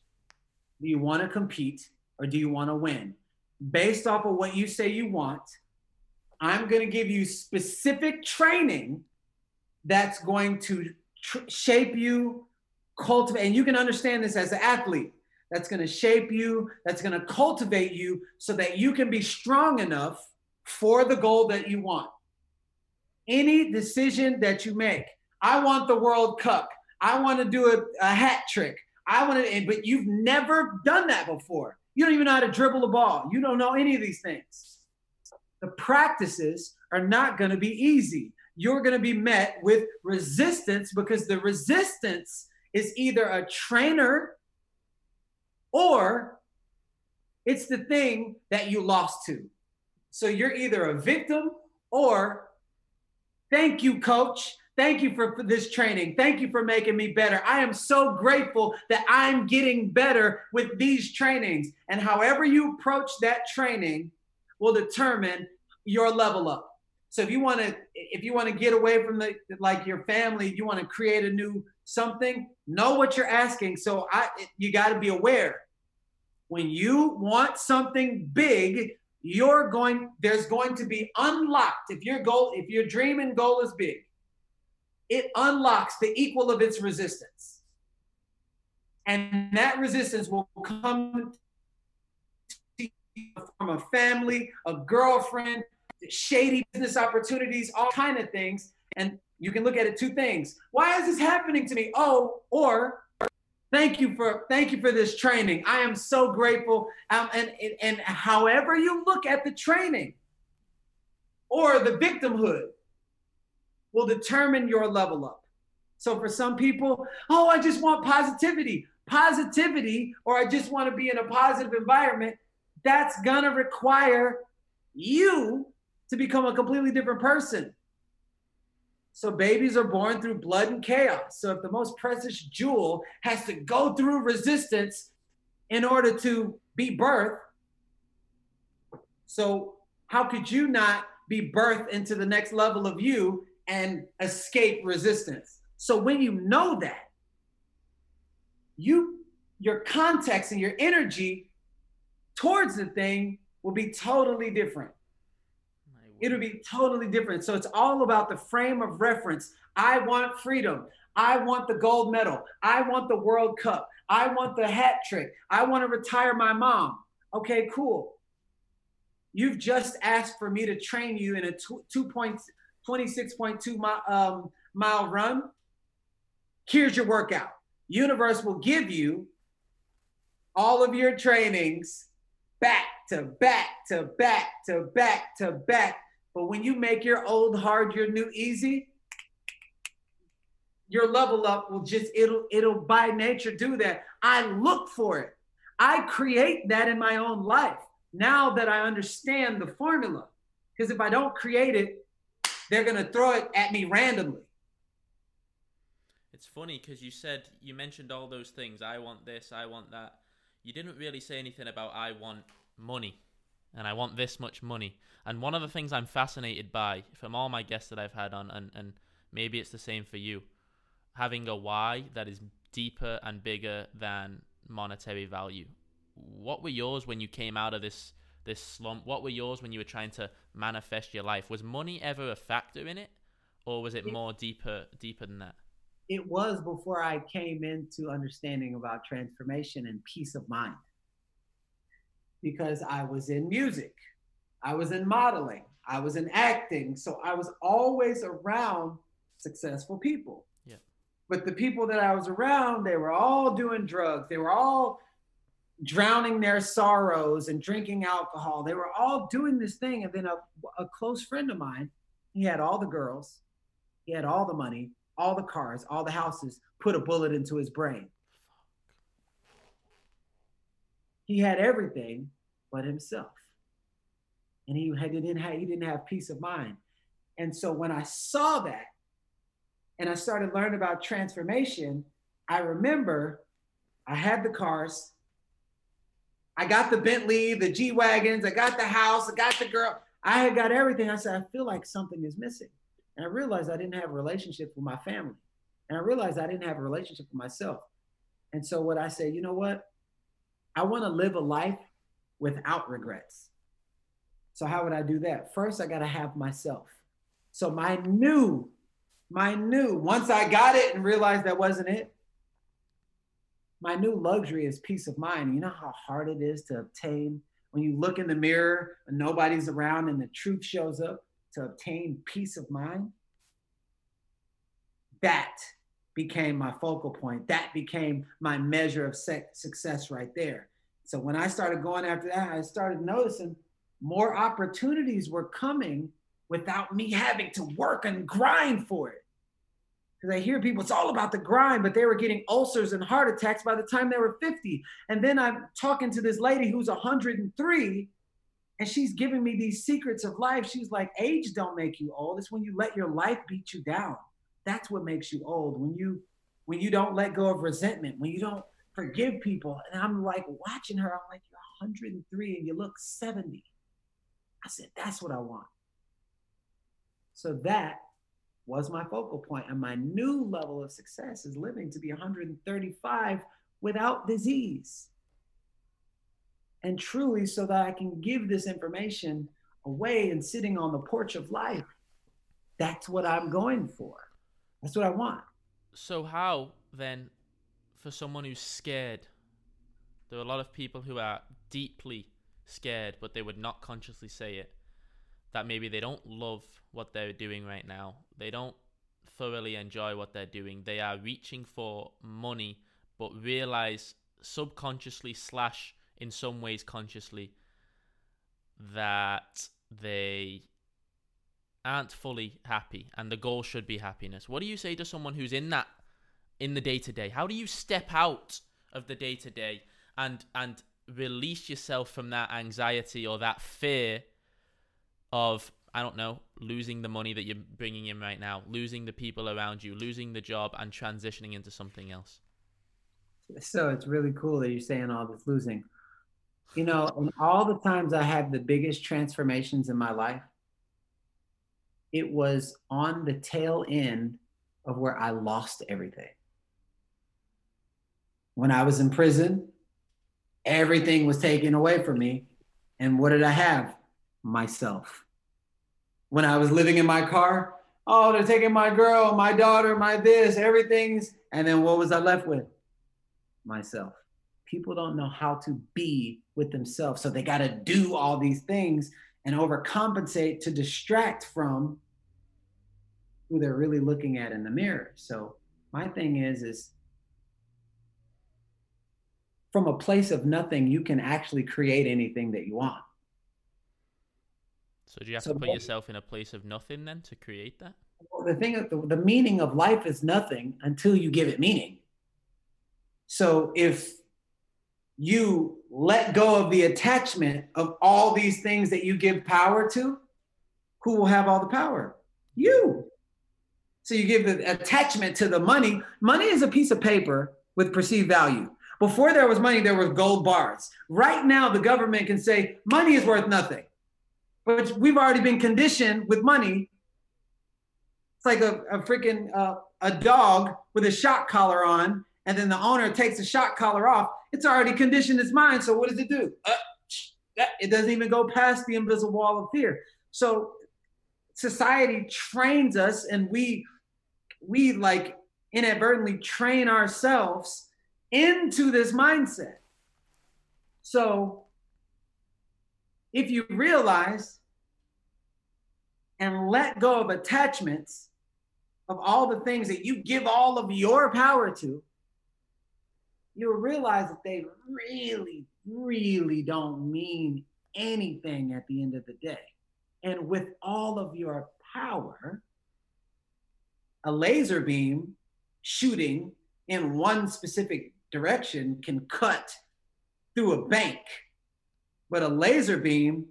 Do you want to compete or do you want to win? Based off of what you say you want, I'm going to give you specific training that's going to tr- shape you, cultivate, and you can understand this as an athlete. That's going to shape you, that's going to cultivate you so that you can be strong enough for the goal that you want. Any decision that you make, I want the World Cup. I want to do a, a hat trick. I want to, but you've never done that before. You don't even know how to dribble a ball. You don't know any of these things. The practices are not going to be easy you're going to be met with resistance because the resistance is either a trainer or it's the thing that you lost to. So you're either a victim or thank you, coach. Thank you for, for, this training. Thank you for making me better. I am so grateful that I'm getting better with these trainings. And however you approach that training will determine your level up. So if you want to, if you want to get away from the like your family, you want to create a new something. Know what you're asking. So I, you got to be aware. When you want something big, you're going, there's going to be unlocked. If your goal, if your dream and goal is big, it unlocks the equal of its resistance. And that resistance will come from a family, a girlfriend, shady business opportunities, all kind of things. And you can look at it two things. Why is this happening to me? Oh, or thank you for thank you for this training. I am so grateful. Um, and, and and however you look at the training or the victimhood will determine your level up. So for some people, oh, I just want positivity. Positivity, or I just want to be in a positive environment, that's gonna require you to become a completely different person. So babies are born through blood and chaos. So if the most precious jewel has to go through resistance in order to be birthed, so how could you not be birthed into the next level of you and escape resistance? So when you know that, you your context and your energy towards the thing will be totally different it'll be totally different. So it's all about the frame of reference. I want freedom. I want the gold medal. I want the World Cup. I want the hat trick. I want to retire my mom. Okay, cool. You've just asked for me to train you in a 2.26.2 mile, um, mile run. Here's your workout. Universe will give you all of your trainings back to back to back to back to back but when you make your old hard your new easy, your level up will just it'll it'll by nature do that. I look for it. I create that in my own life now that I understand the formula. Because if I don't create it, they're gonna throw it at me randomly. It's funny because you said you mentioned all those things. I want this, I want that. You didn't really say anything about I want money and I want this much money. And one of the things I'm fascinated by from all my guests that I've had on, and, and maybe it's the same for you, having a why that is deeper and bigger than monetary value. What were yours when you came out of this this slump? What were yours when you were trying to manifest your life? Was money ever a factor in it, or was it, it more deeper deeper than that? It was before I came into understanding about transformation and peace of mind because I was in music, I was in modeling, I was in acting. So I was always around successful people. Yeah. But the people that I was around, they were all doing drugs. They were all drowning their sorrows and drinking alcohol. They were all doing this thing. And then a, a close friend of mine, he had all the girls, he had all the money, all the cars, all the houses, put a bullet into his brain. He had everything but himself. And he, didn't have, he didn't have peace of mind. And so when I saw that and I started learning about transformation, I remember I had the cars. I got the Bentley, the G Wagons, I got the house, I got the girl. I had got everything. I said, I feel like something is missing. And I realized I didn't have a relationship with my family. And I realized I didn't have a relationship with myself. And so what I said, you know what? I want to live a life without regrets. So how would I do that? First, I got to have myself. So my new, my new, once I got it and realized that wasn't it, my new luxury is peace of mind. You know how hard it is to obtain when you look in the mirror and nobody's around and the truth shows up to obtain peace of mind? That became my focal point. That became my measure of success right there. So when I started going after that, I started noticing more opportunities were coming without me having to work and grind for it. Because I hear people, it's all about the grind, but they were getting ulcers and heart attacks by the time they were 50. And then I'm talking to this lady who's 103, and she's giving me these secrets of life. She's like, age don't make you old. It's when you let your life beat you down. That's what makes you old. When you when you don't let go of resentment, when you don't forgive people. And I'm like watching her, I'm like, you're 103 and you look 70. I said, that's what I want. So that was my focal point. And my new level of success is living to be 135 without disease. and truly so that I can give this information away and sitting on the porch of life. That's what I'm going for. That's what I want. So, how then, for someone who's scared, there are a lot of people who are deeply scared, but they would not consciously say it, that maybe they don't love what they're doing right now. They don't thoroughly enjoy what they're doing. They are reaching for money, but realize subconsciously slash in some ways consciously that they aren't fully happy and the goal should be happiness. What do you say to someone who's in that in the day to day? How do you step out of the day to day and and release yourself from that anxiety or that fear of I don't know, losing the money that you're bringing in right now, losing the people around you, losing the job and transitioning into something else? So it's really cool that you're saying all this losing. You know, all the times I had the biggest transformations in my life, it was on the tail end of where I lost everything. When I was in prison, everything was taken away from me. And what did I have? Myself. When I was living in my car, oh, they're taking my girl, my daughter, my this, everything's. And then what was I left with? Myself people don't know how to be with themselves. So they got to do all these things and overcompensate to distract from who they're really looking at in the mirror. So my thing is is from a place of nothing you can actually create anything that you want. So do you have so to put yourself in a place of nothing then to create that? Well, the thing the, the meaning of life is nothing until you give it meaning. So if you let go of the attachment of all these things that you give power to, who will have all the power? You. So you give the attachment to the money. Money is a piece of paper with perceived value. Before there was money, there were gold bars. Right now, the government can say money is worth nothing. But we've already been conditioned with money. It's like a, a freaking uh, a dog with a shock collar on, and then the owner takes the shock collar off it's already conditioned its mind. So what does it do? Uh, it doesn't even go past the invisible wall of fear. So society trains us, and we we like inadvertently train ourselves into this mindset. So if you realize and let go of attachments of all the things that you give all of your power to, you'll realize that they really, really don't mean anything at the end of the day. And with all of your power, a laser beam shooting in one specific direction can cut through a bank. But a laser beam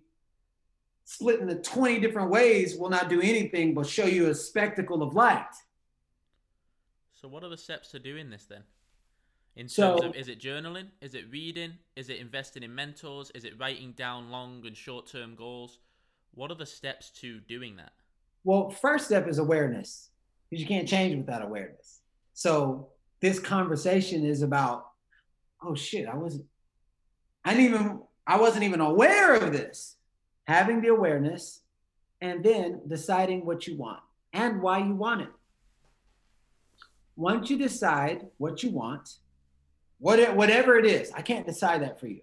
split into 20 different ways will not do anything but show you a spectacle of light. So, what are the steps to doing this then? In terms so, of is it journaling? Is it reading? Is it investing in mentors? Is it writing down long and short term goals? What are the steps to doing that? Well, first step is awareness because you can't change without awareness. So this conversation is about, oh shit, I wasn't, I didn't even, I wasn't even aware of this. Having the awareness and then deciding what you want and why you want it. Once you decide what you want, what, whatever it is, I can't decide that for you.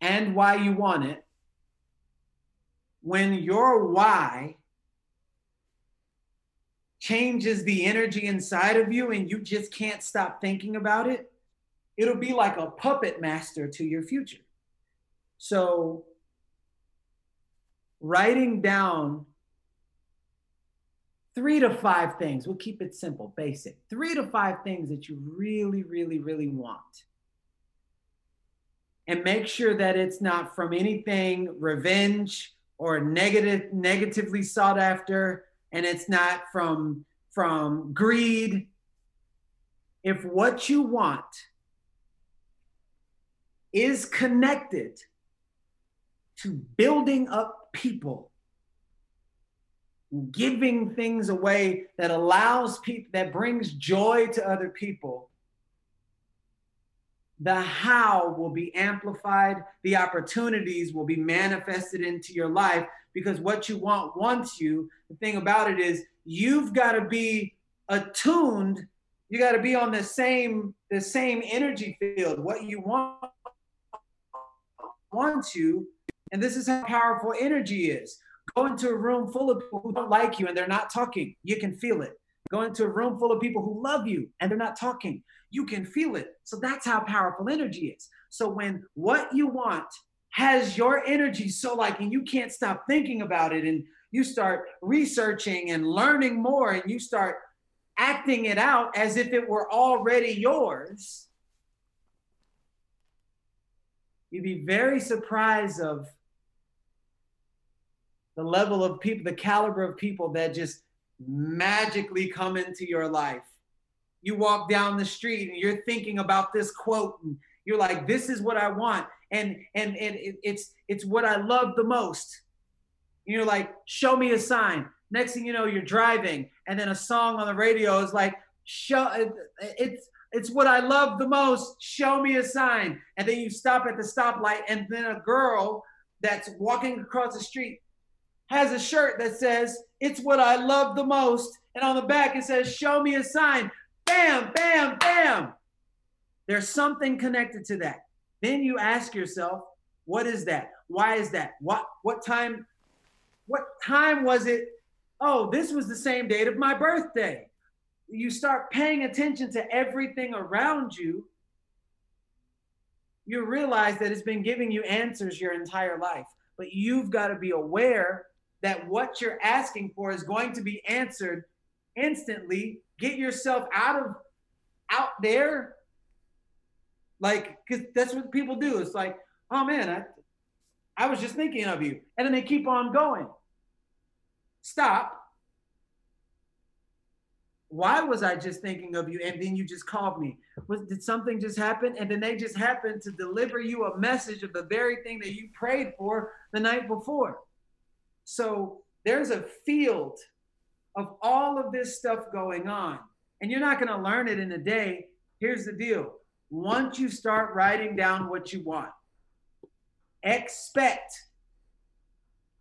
And why you want it. When your why changes the energy inside of you and you just can't stop thinking about it, it'll be like a puppet master to your future. So, writing down three to five things. We'll keep it simple, basic. Three to five things that you really, really, really want. And make sure that it's not from anything revenge or negative, negatively sought after, and it's not from from greed. If what you want is connected to building up people giving things away that allows people that brings joy to other people the how will be amplified, the opportunities will be manifested into your life because what you want wants you. The thing about it is you've got to be attuned, you got to be on the same the same energy field. What you want wants you, and this is how powerful energy is. Go into a room full of people who don't like you and they're not talking. You can feel it. Go into a room full of people who love you and they're not talking you can feel it. So that's how powerful energy is. So when what you want has your energy so like and you can't stop thinking about it and you start researching and learning more and you start acting it out as if it were already yours you'd be very surprised of the level of people the caliber of people that just magically come into your life. You walk down the street and you're thinking about this quote and you're like this is what i want. And and and it, it's it's what i love the most. You're like show me a sign. Next thing you know you're driving and then a song on the radio is like show it's it's what i love the most. Show me a sign. And then you stop at the stoplight and then a girl that's walking across the street has a shirt that says it's what i love the most. And on the back it says show me a sign. Bam, bam, bam. There's something connected to that. Then you ask yourself, what is that? Why is that? What what time what time was it? Oh, this was the same date of my birthday. You start paying attention to everything around you. You realize that it's been giving you answers your entire life. But you've got to be aware that what you're asking for is going to be answered instantly get yourself out of out there like because that's what people do. It's like oh man i i was just thinking of you. And then they keep on going. Stop. Why was i just thinking of you and then you just called me? Was did something just happen? And then they just happened to deliver you a message of the very thing that you prayed for the night before. So there's a field of all of this stuff going on. And you're not going to learn it in a day. Here's the deal once you start writing down what you want, expect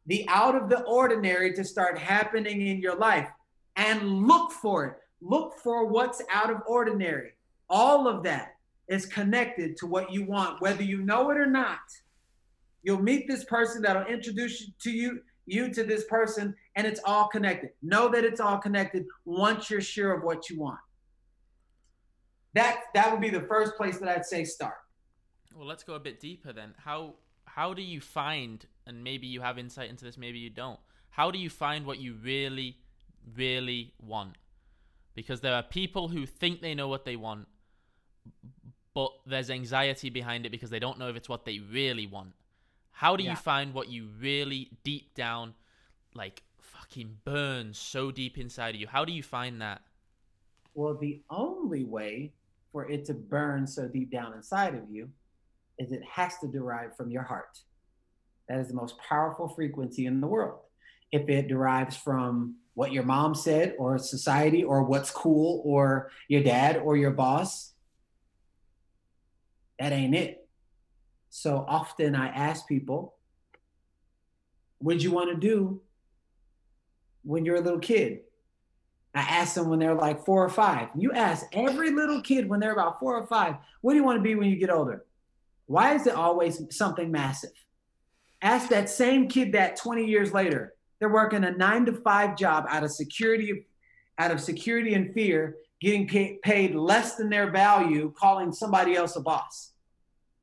the out of the ordinary to start happening in your life and look for it. Look for what's out of ordinary. All of that is connected to what you want, whether you know it or not. You'll meet this person that'll introduce you to you you to this person, and it's all connected. Know that it's all connected once you're sure of what you want. That that would be the first place that I'd say start. Well, let's go a bit deeper then. How how do you find and maybe you have insight into this, maybe you don't. How do you find what you really really want? Because there are people who think they know what they want, but there's anxiety behind it because they don't know if it's what they really want. How do yeah. you find what you really deep down like fucking burns so deep inside of you? How do you find that? Well, the only way for it to burn so deep down inside of you is it has to derive from your heart. That is the most powerful frequency in the world. If it derives from what your mom said or society or what's cool or your dad or your boss, that ain't it. So often I ask people, what'd you want to do when you're a little kid? I ask them when they're like four or five. You ask every little kid when they're about four or five, what do you want to be when you get older? Why is it always something massive? Ask that same kid that 20 years later, they're working a nine to five job out of security, out of security and fear, getting pay, paid less than their value, calling somebody else a boss.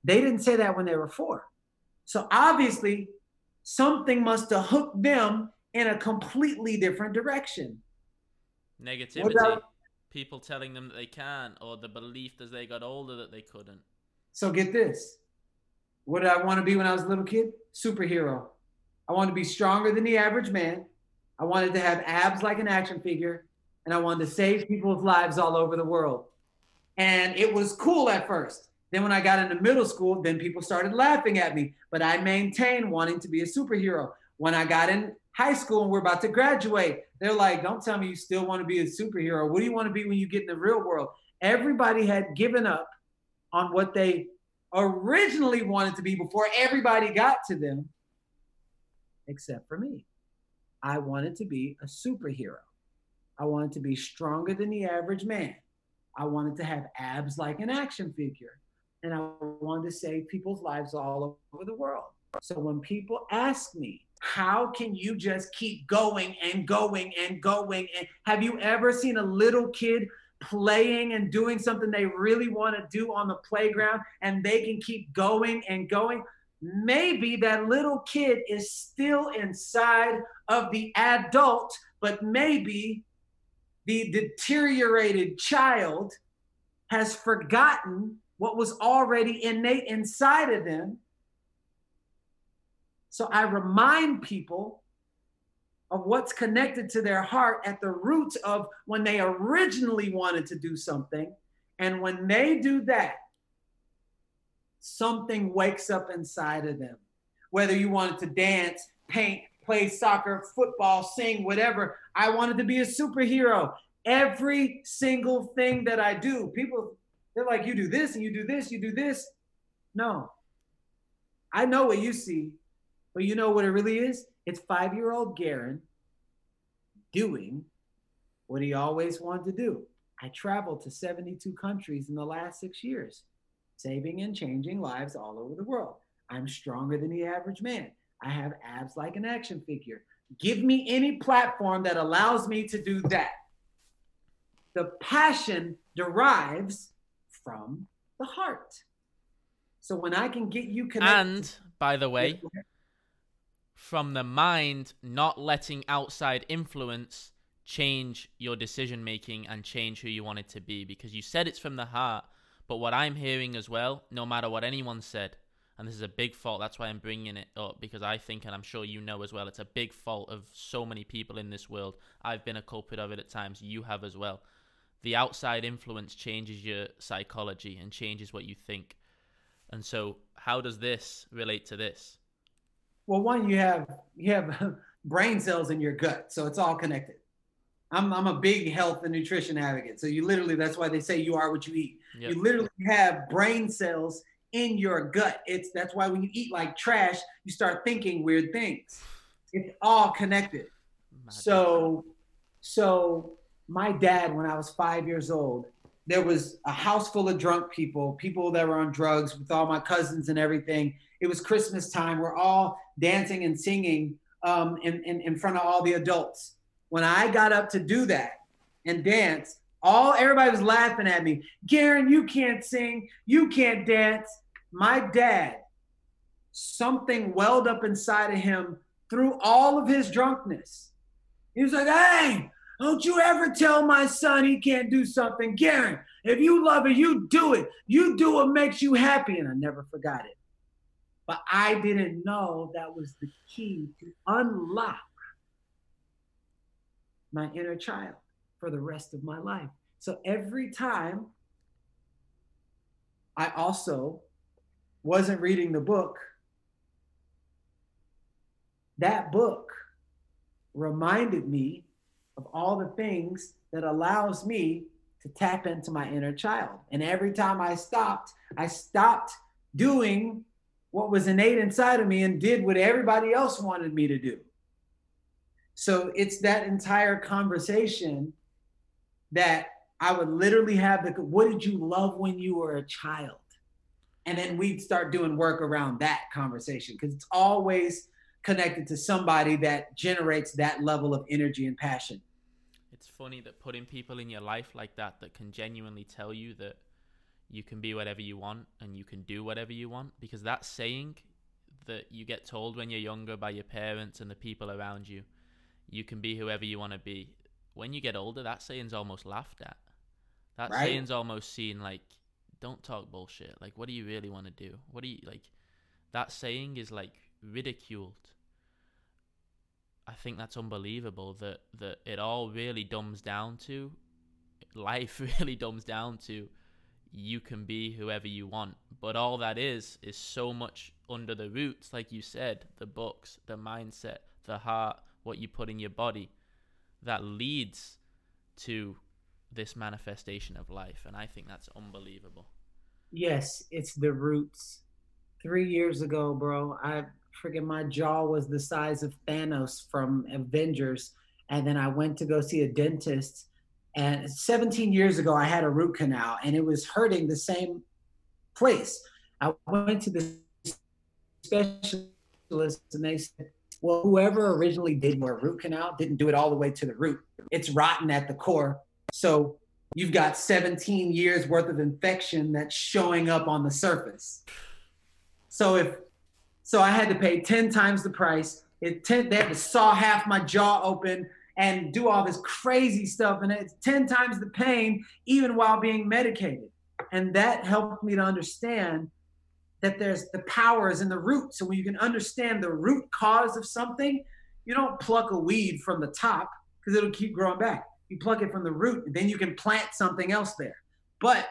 They didn't say that when they were four. So obviously, something must have hooked them in a completely different direction. Negativity. About, people telling them that they can't, or the belief as they got older that they couldn't. So get this. What did I want to be when I was a little kid? Superhero. I wanted to be stronger than the average man. I wanted to have abs like an action figure, and I wanted to save people's lives all over the world. And it was cool at first. Then when I got into middle school, then people started laughing at me, but I maintained wanting to be a superhero. When I got in high school and we're about to graduate, they're like, don't tell me you still want to be a superhero. What do you want to be when you get in the real world? Everybody had given up on what they originally wanted to be before everybody got to them, except for me. I wanted to be a superhero. I wanted to be stronger than the average man. I wanted to have abs like an action figure. And I wanted to save people's lives all over the world. So when people ask me, how can you just keep going and going and going? And have you ever seen a little kid playing and doing something they really want to do on the playground and they can keep going and going? Maybe that little kid is still inside of the adult, but maybe the deteriorated child has forgotten what was already innate inside of them so I remind people of what's connected to their heart at the roots of when they originally wanted to do something. And when they do that, something wakes up inside of them. Whether you wanted to dance, paint, play soccer, football, sing, whatever, I wanted to be a superhero. Every single thing that I do, people, they're like, you do this and you do this, you do this. No. I know what you see. But you know what it really is? It's five year old Garrain doing what he always wanted to do. I traveled to 72 countries in the last six years, saving and changing lives all over the world. I'm stronger than the average man. I have abs like an action figure. Give me any platform that allows me to do that. The passion derives from the heart. So when I can get you connected. And by the way, from the mind not letting outside influence change your decision making and change who you want it to be. Because you said it's from the heart but what i'm hearing as well no matter what anyone said and this is a big fault that's why i'm bringing it up because i think and i'm sure you know as well it's a big fault of so many people in this world. I've been a culprit of it at times you have as well. The outside influence changes your psychology and changes what you think. And so how does this relate to this well, one, you have you have brain cells in your gut, so it's all connected. I'm I'm a big health and nutrition advocate. So you literally that's why they say you are what you eat. Yep. You literally have brain cells in your gut. It's that's why when you eat like trash, you start thinking weird things. It's all connected. So so my dad when I was 5 years old, there was a house full of drunk people, people that were on drugs with all my cousins and everything. It was Christmas time. We're all dancing and singing um, in, in, in front of all the adults. When I got up to do that and dance, all everybody was laughing at me. Garrain, you can't sing, you can't dance. My dad, something welled up inside of him through all of his drunkenness. He was like, hey, don't you ever tell my son he can't do something. Garrain, if you love it, you do it. You do what makes you happy. And I never forgot it. But I didn't know that was the key to unlock my inner child for the rest of my life. So every time I also wasn't reading the book, that book reminded me of all the things that allows me to tap into my inner child. And every time I stopped, I stopped doing what was innate inside of me and did what everybody else wanted me to do. So it's that entire conversation that I would literally have the what did you love when you were a child? And then we'd start doing work around that conversation because it's always connected to somebody that generates that level of energy and passion. It's funny that putting people in your life like that that can genuinely tell you that you can be whatever you want and you can do whatever you want. Because that saying that you get told when you're younger by your parents and the people around you you can be whoever you want to be. When you get older that saying's almost laughed at. That right. saying's almost seen like don't talk bullshit. Like what do you really want to do? What do you like that saying is like ridiculed. I think that's unbelievable that that it all really dumbs down to life really dumbs down to you can be whoever you want. But all that is is so much under the roots, like you said, the books, the mindset, the heart, what you put in your body, that leads to this manifestation of life. And I think that's unbelievable. Yes, it's the roots. Three years ago, bro, I freaking my jaw was the size of Thanos from Avengers. And then I went to go see a dentist. And 17 years ago, I had a root canal and it was hurting the same place. I went to the specialist and they said, well, whoever originally did your root canal didn't do it all the way to the root. It's rotten at the core. So you've got 17 years worth of infection that's showing up on the surface. So if so I had to pay 10 times the price. It ten, they had to saw half my jaw open and do all this crazy stuff. And it's 10 times the pain, even while being medicated. And that helped me to understand that there's the power is in the root. So when you can understand the root cause of something, you don't pluck a weed from the top because it'll keep growing back. You pluck it from the root, and then you can plant something else there. But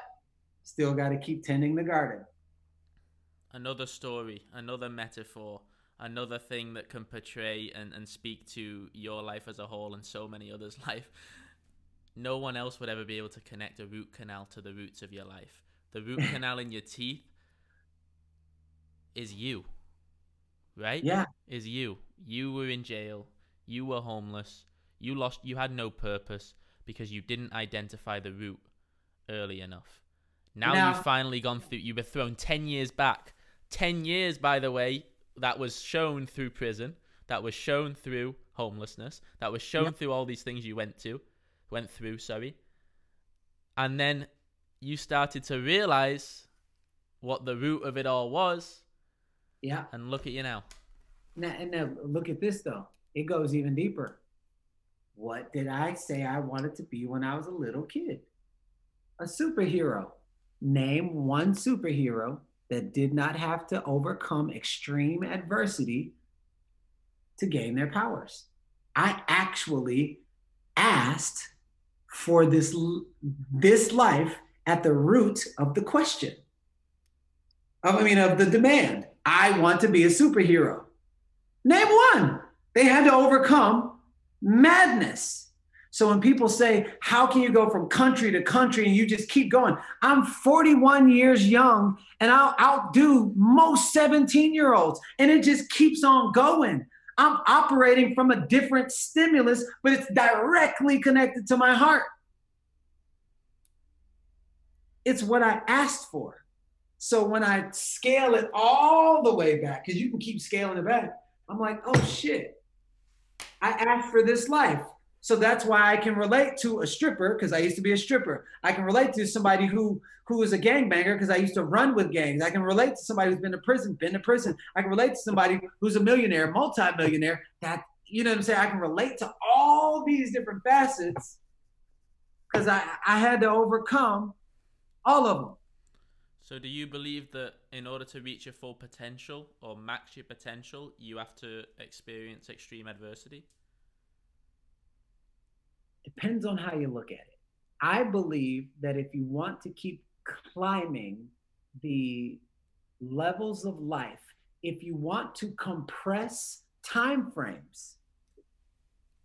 still got to keep tending the garden another story, another metaphor, another thing that can portray and, and speak to your life as a whole and so many others' life. No one else would ever be able to connect a root canal to the roots of your life. The root canal in your teeth is you, right? Yeah. Is you. You were in jail. You were homeless. You lost, you had no purpose because you didn't identify the root early enough. Now, now you've finally gone through, you were thrown 10 years back 10 years, by the way, that was shown through prison, that was shown through homelessness, that was shown yep. through all these things you went to, went through, sorry. And then you started to realize what the root of it all was. Yeah. And look at you now. Now, and now look at this though. It goes even deeper. What did I say I wanted to be when I was a little kid? A superhero. Name one superhero that did not have to overcome extreme adversity to gain their powers. I actually asked for this this life at the root of the question. I mean of the demand. I want to be a superhero. Name one. They had to overcome madness. So when people say, How can you go from country to country and you just keep going? I'm 41 years young and I'll outdo most 17 year olds. And it just keeps on going. I'm operating from a different stimulus, but it's directly connected to my heart. It's what I asked for. So when I scale it all the way back, because you can keep scaling it back, I'm like, oh shit, I asked for this life. So that's why I can relate to a stripper because I used to be a stripper. I can relate to somebody who who is a gangbanger because I used to run with gangs. I can relate to somebody who's been to prison, been to prison. I can relate to somebody who's a millionaire, multi-millionaire. That you know what I'm saying. I can relate to all these different facets because I I had to overcome all of them. So, do you believe that in order to reach your full potential or max your potential, you have to experience extreme adversity? Depends on how you look at it. I believe that if you want to keep climbing the levels of life, if you want to compress time frames,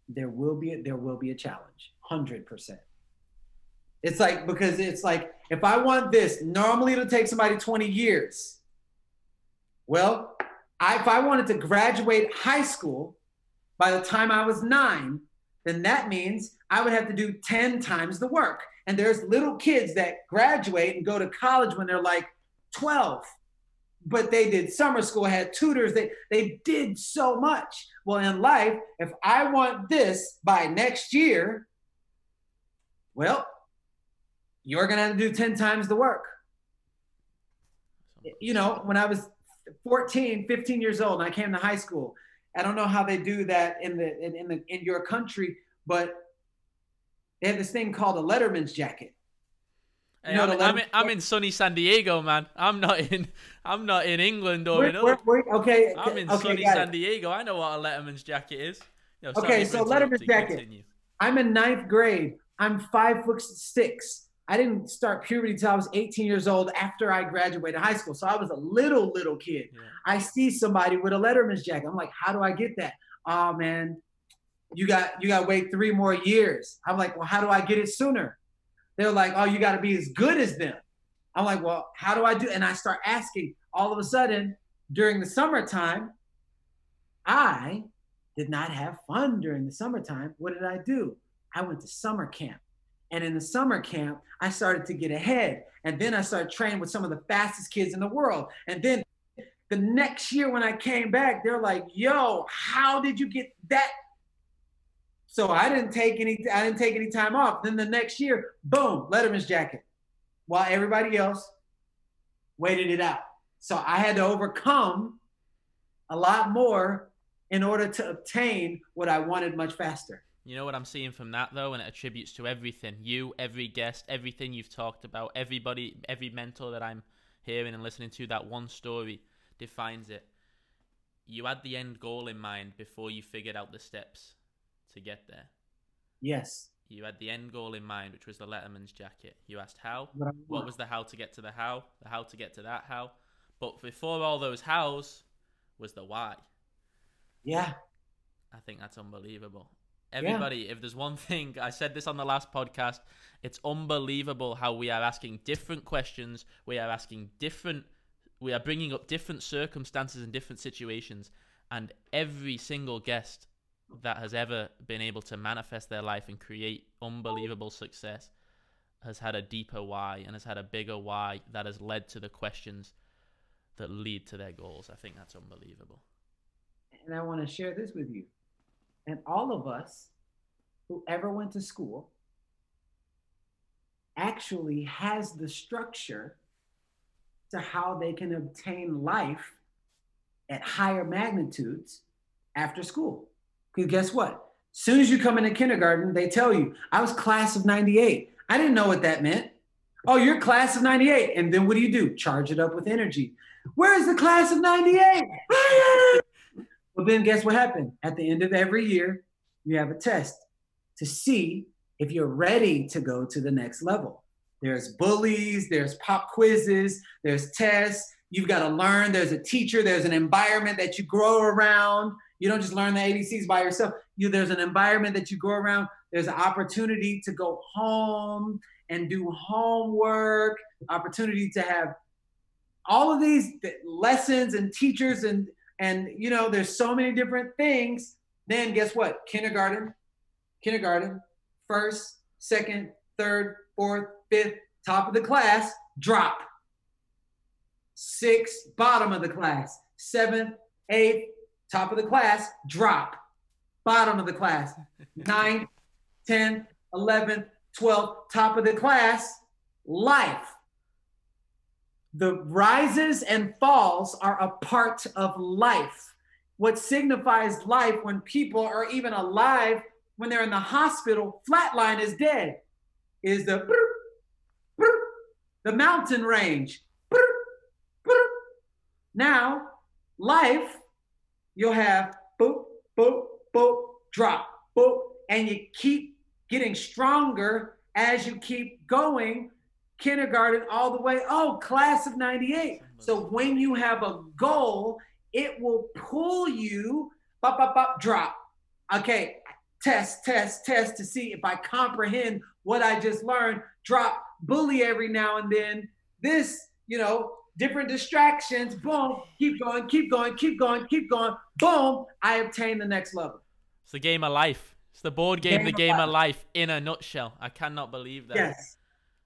there will be a, there will be a challenge, hundred percent. It's like because it's like if I want this, normally it'll take somebody twenty years. Well, I, if I wanted to graduate high school by the time I was nine, then that means I would have to do 10 times the work. And there's little kids that graduate and go to college when they're like 12, but they did summer school, had tutors, they, they did so much. Well, in life, if I want this by next year, well, you're to have to do 10 times the work. You know, when I was 14, 15 years old and I came to high school, I don't know how they do that in the in, in the in your country, but they have this thing called a Letterman's jacket. Hey, I'm, I'm, in, I'm, in, sunny San Diego, man. I'm not in I'm not in England or in other. okay, I'm in okay, sunny San Diego. I know what a Letterman's jacket is. Know, okay, so Letterman's jacket. Continue. I'm in ninth grade. I'm five foot six. I didn't start puberty till I was 18 years old after I graduated high school. So I was a little little kid. Yeah. I see somebody with a Letterman's jacket. I'm like, how do I get that? Oh man, you got you got to wait three more years. I'm like, well, how do I get it sooner? They're like, oh, you got to be as good as them. I'm like, well, how do I do? And I start asking. All of a sudden, during the summertime, I did not have fun during the summertime. What did I do? I went to summer camp. And in the summer camp, I started to get ahead. And then I started training with some of the fastest kids in the world. And then the next year when I came back, they're like, yo, how did you get that? So I didn't take any I didn't take any time off. Then the next year, boom, Letterman's jacket. While everybody else waited it out. So I had to overcome a lot more in order to obtain what I wanted much faster. You know what I'm seeing from that though, and it attributes to everything you, every guest, everything you've talked about, everybody, every mentor that I'm hearing and listening to. That one story defines it. You had the end goal in mind before you figured out the steps to get there. Yes. You had the end goal in mind, which was the Letterman's jacket. You asked how. What was the how to get to the how? The how to get to that how. But before all those hows was the why. Yeah. I think that's unbelievable. Everybody, yeah. if there's one thing, I said this on the last podcast, it's unbelievable how we are asking different questions. We are asking different, we are bringing up different circumstances and different situations. And every single guest that has ever been able to manifest their life and create unbelievable success has had a deeper why and has had a bigger why that has led to the questions that lead to their goals. I think that's unbelievable. And I want to share this with you. And all of us who ever went to school actually has the structure to how they can obtain life at higher magnitudes after school. Because guess what? As soon as you come into kindergarten, they tell you, I was class of 98. I didn't know what that meant. Oh, you're class of 98. And then what do you do? Charge it up with energy. Where's the class of 98? well, then guess what happened? At the end of every year, you have a test to see if you're ready to go to the next level. There's bullies, there's pop quizzes, there's tests. You've got to learn. There's a teacher, there's an environment that you grow around. You don't just learn the ABCs by yourself. You, there's an environment that you go around. There's an opportunity to go home and do homework, opportunity to have all of these lessons and teachers and and you know there's so many different things then guess what kindergarten kindergarten first second third fourth fifth top of the class drop six bottom of the class seventh eighth top of the class drop bottom of the class ninth 10th 11th 12th top of the class life the rises and falls are a part of life. What signifies life when people are even alive, when they're in the hospital, flatline is dead, is the the mountain range. Now, life, you'll have boop, boop, boop, drop, boop, and you keep getting stronger as you keep going kindergarten all the way, oh, class of 98. So when you have a goal, it will pull you, bop, bop, bop, drop. Okay, test, test, test to see if I comprehend what I just learned, drop, bully every now and then. This, you know, different distractions, boom, keep going, keep going, keep going, keep going, boom, I obtain the next level. It's the game of life. It's the board game, game the game of life. of life in a nutshell. I cannot believe that. Yes.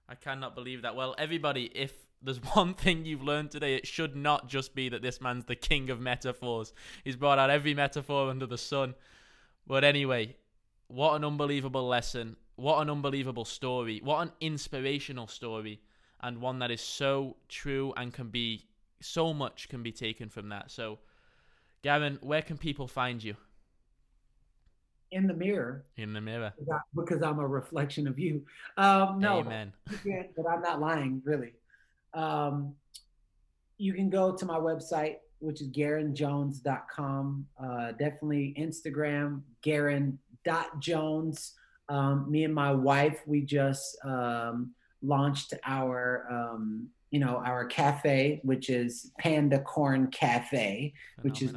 I cannot believe that. Well, everybody, if there's one thing you've learned today, it should not just be that this man's the king of metaphors. He's brought out every metaphor under the sun. But anyway, what an unbelievable lesson. What an unbelievable story. What an inspirational story. And one that is so true and can be so much can be taken from that. So, Gavin, where can people find you? in the mirror. In the mirror. Because I'm a reflection of you. Um, no, Amen. but I'm not lying, really. Um, you can go to my website, which is garrainjones.com. Uh, definitely Instagram, garrain.jones. Um, me and my wife, we just um, launched our um, you know our cafe which is panda corn cafe which is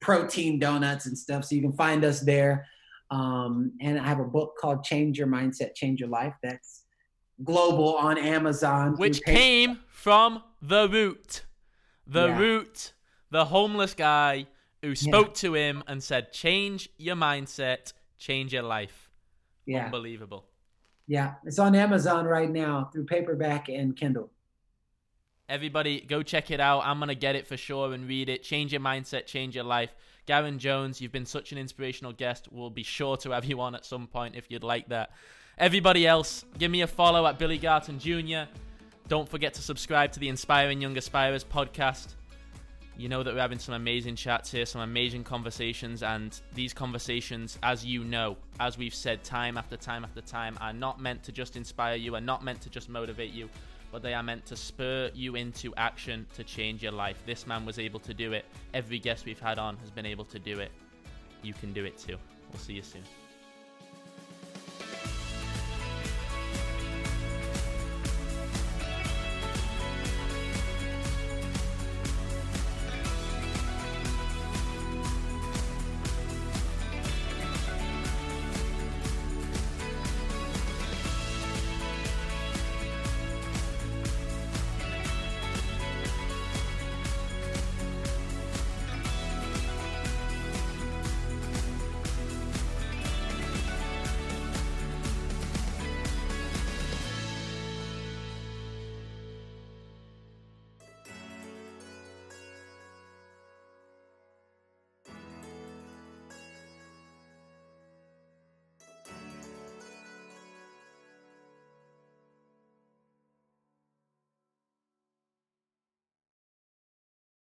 protein donuts and stuff so you can find us there um, and I have a book called Change Your Mindset, Change Your Life. That's global on Amazon, which came from the root, the Yeah. root, the homeless guy who spoke Yeah. to him and said, "Change your mindset, change your life." yeah, Unbelievable. Yeah. It's on Amazon right now through paperback and Kindle. Everybody, go check it out. I'm gonna get it for sure and read it. Change your mindset, change your life. Gavin Jones, you've been such an inspirational guest. We'll be sure to have you on at some point if you'd like that. Everybody else, give me a follow at Billy Garton Jr. Don't forget to subscribe to the Inspiring Young Aspirers podcast. You know that we're having some amazing chats here, some amazing conversations, and these conversations, as you know, as we've said time after time after time, are not meant to just inspire you, are not meant to just motivate you, but they are meant to spur you into action to change your life. This man was able to do it. Every guest we've had on has been able to do it. You can do it too. We'll see you soon.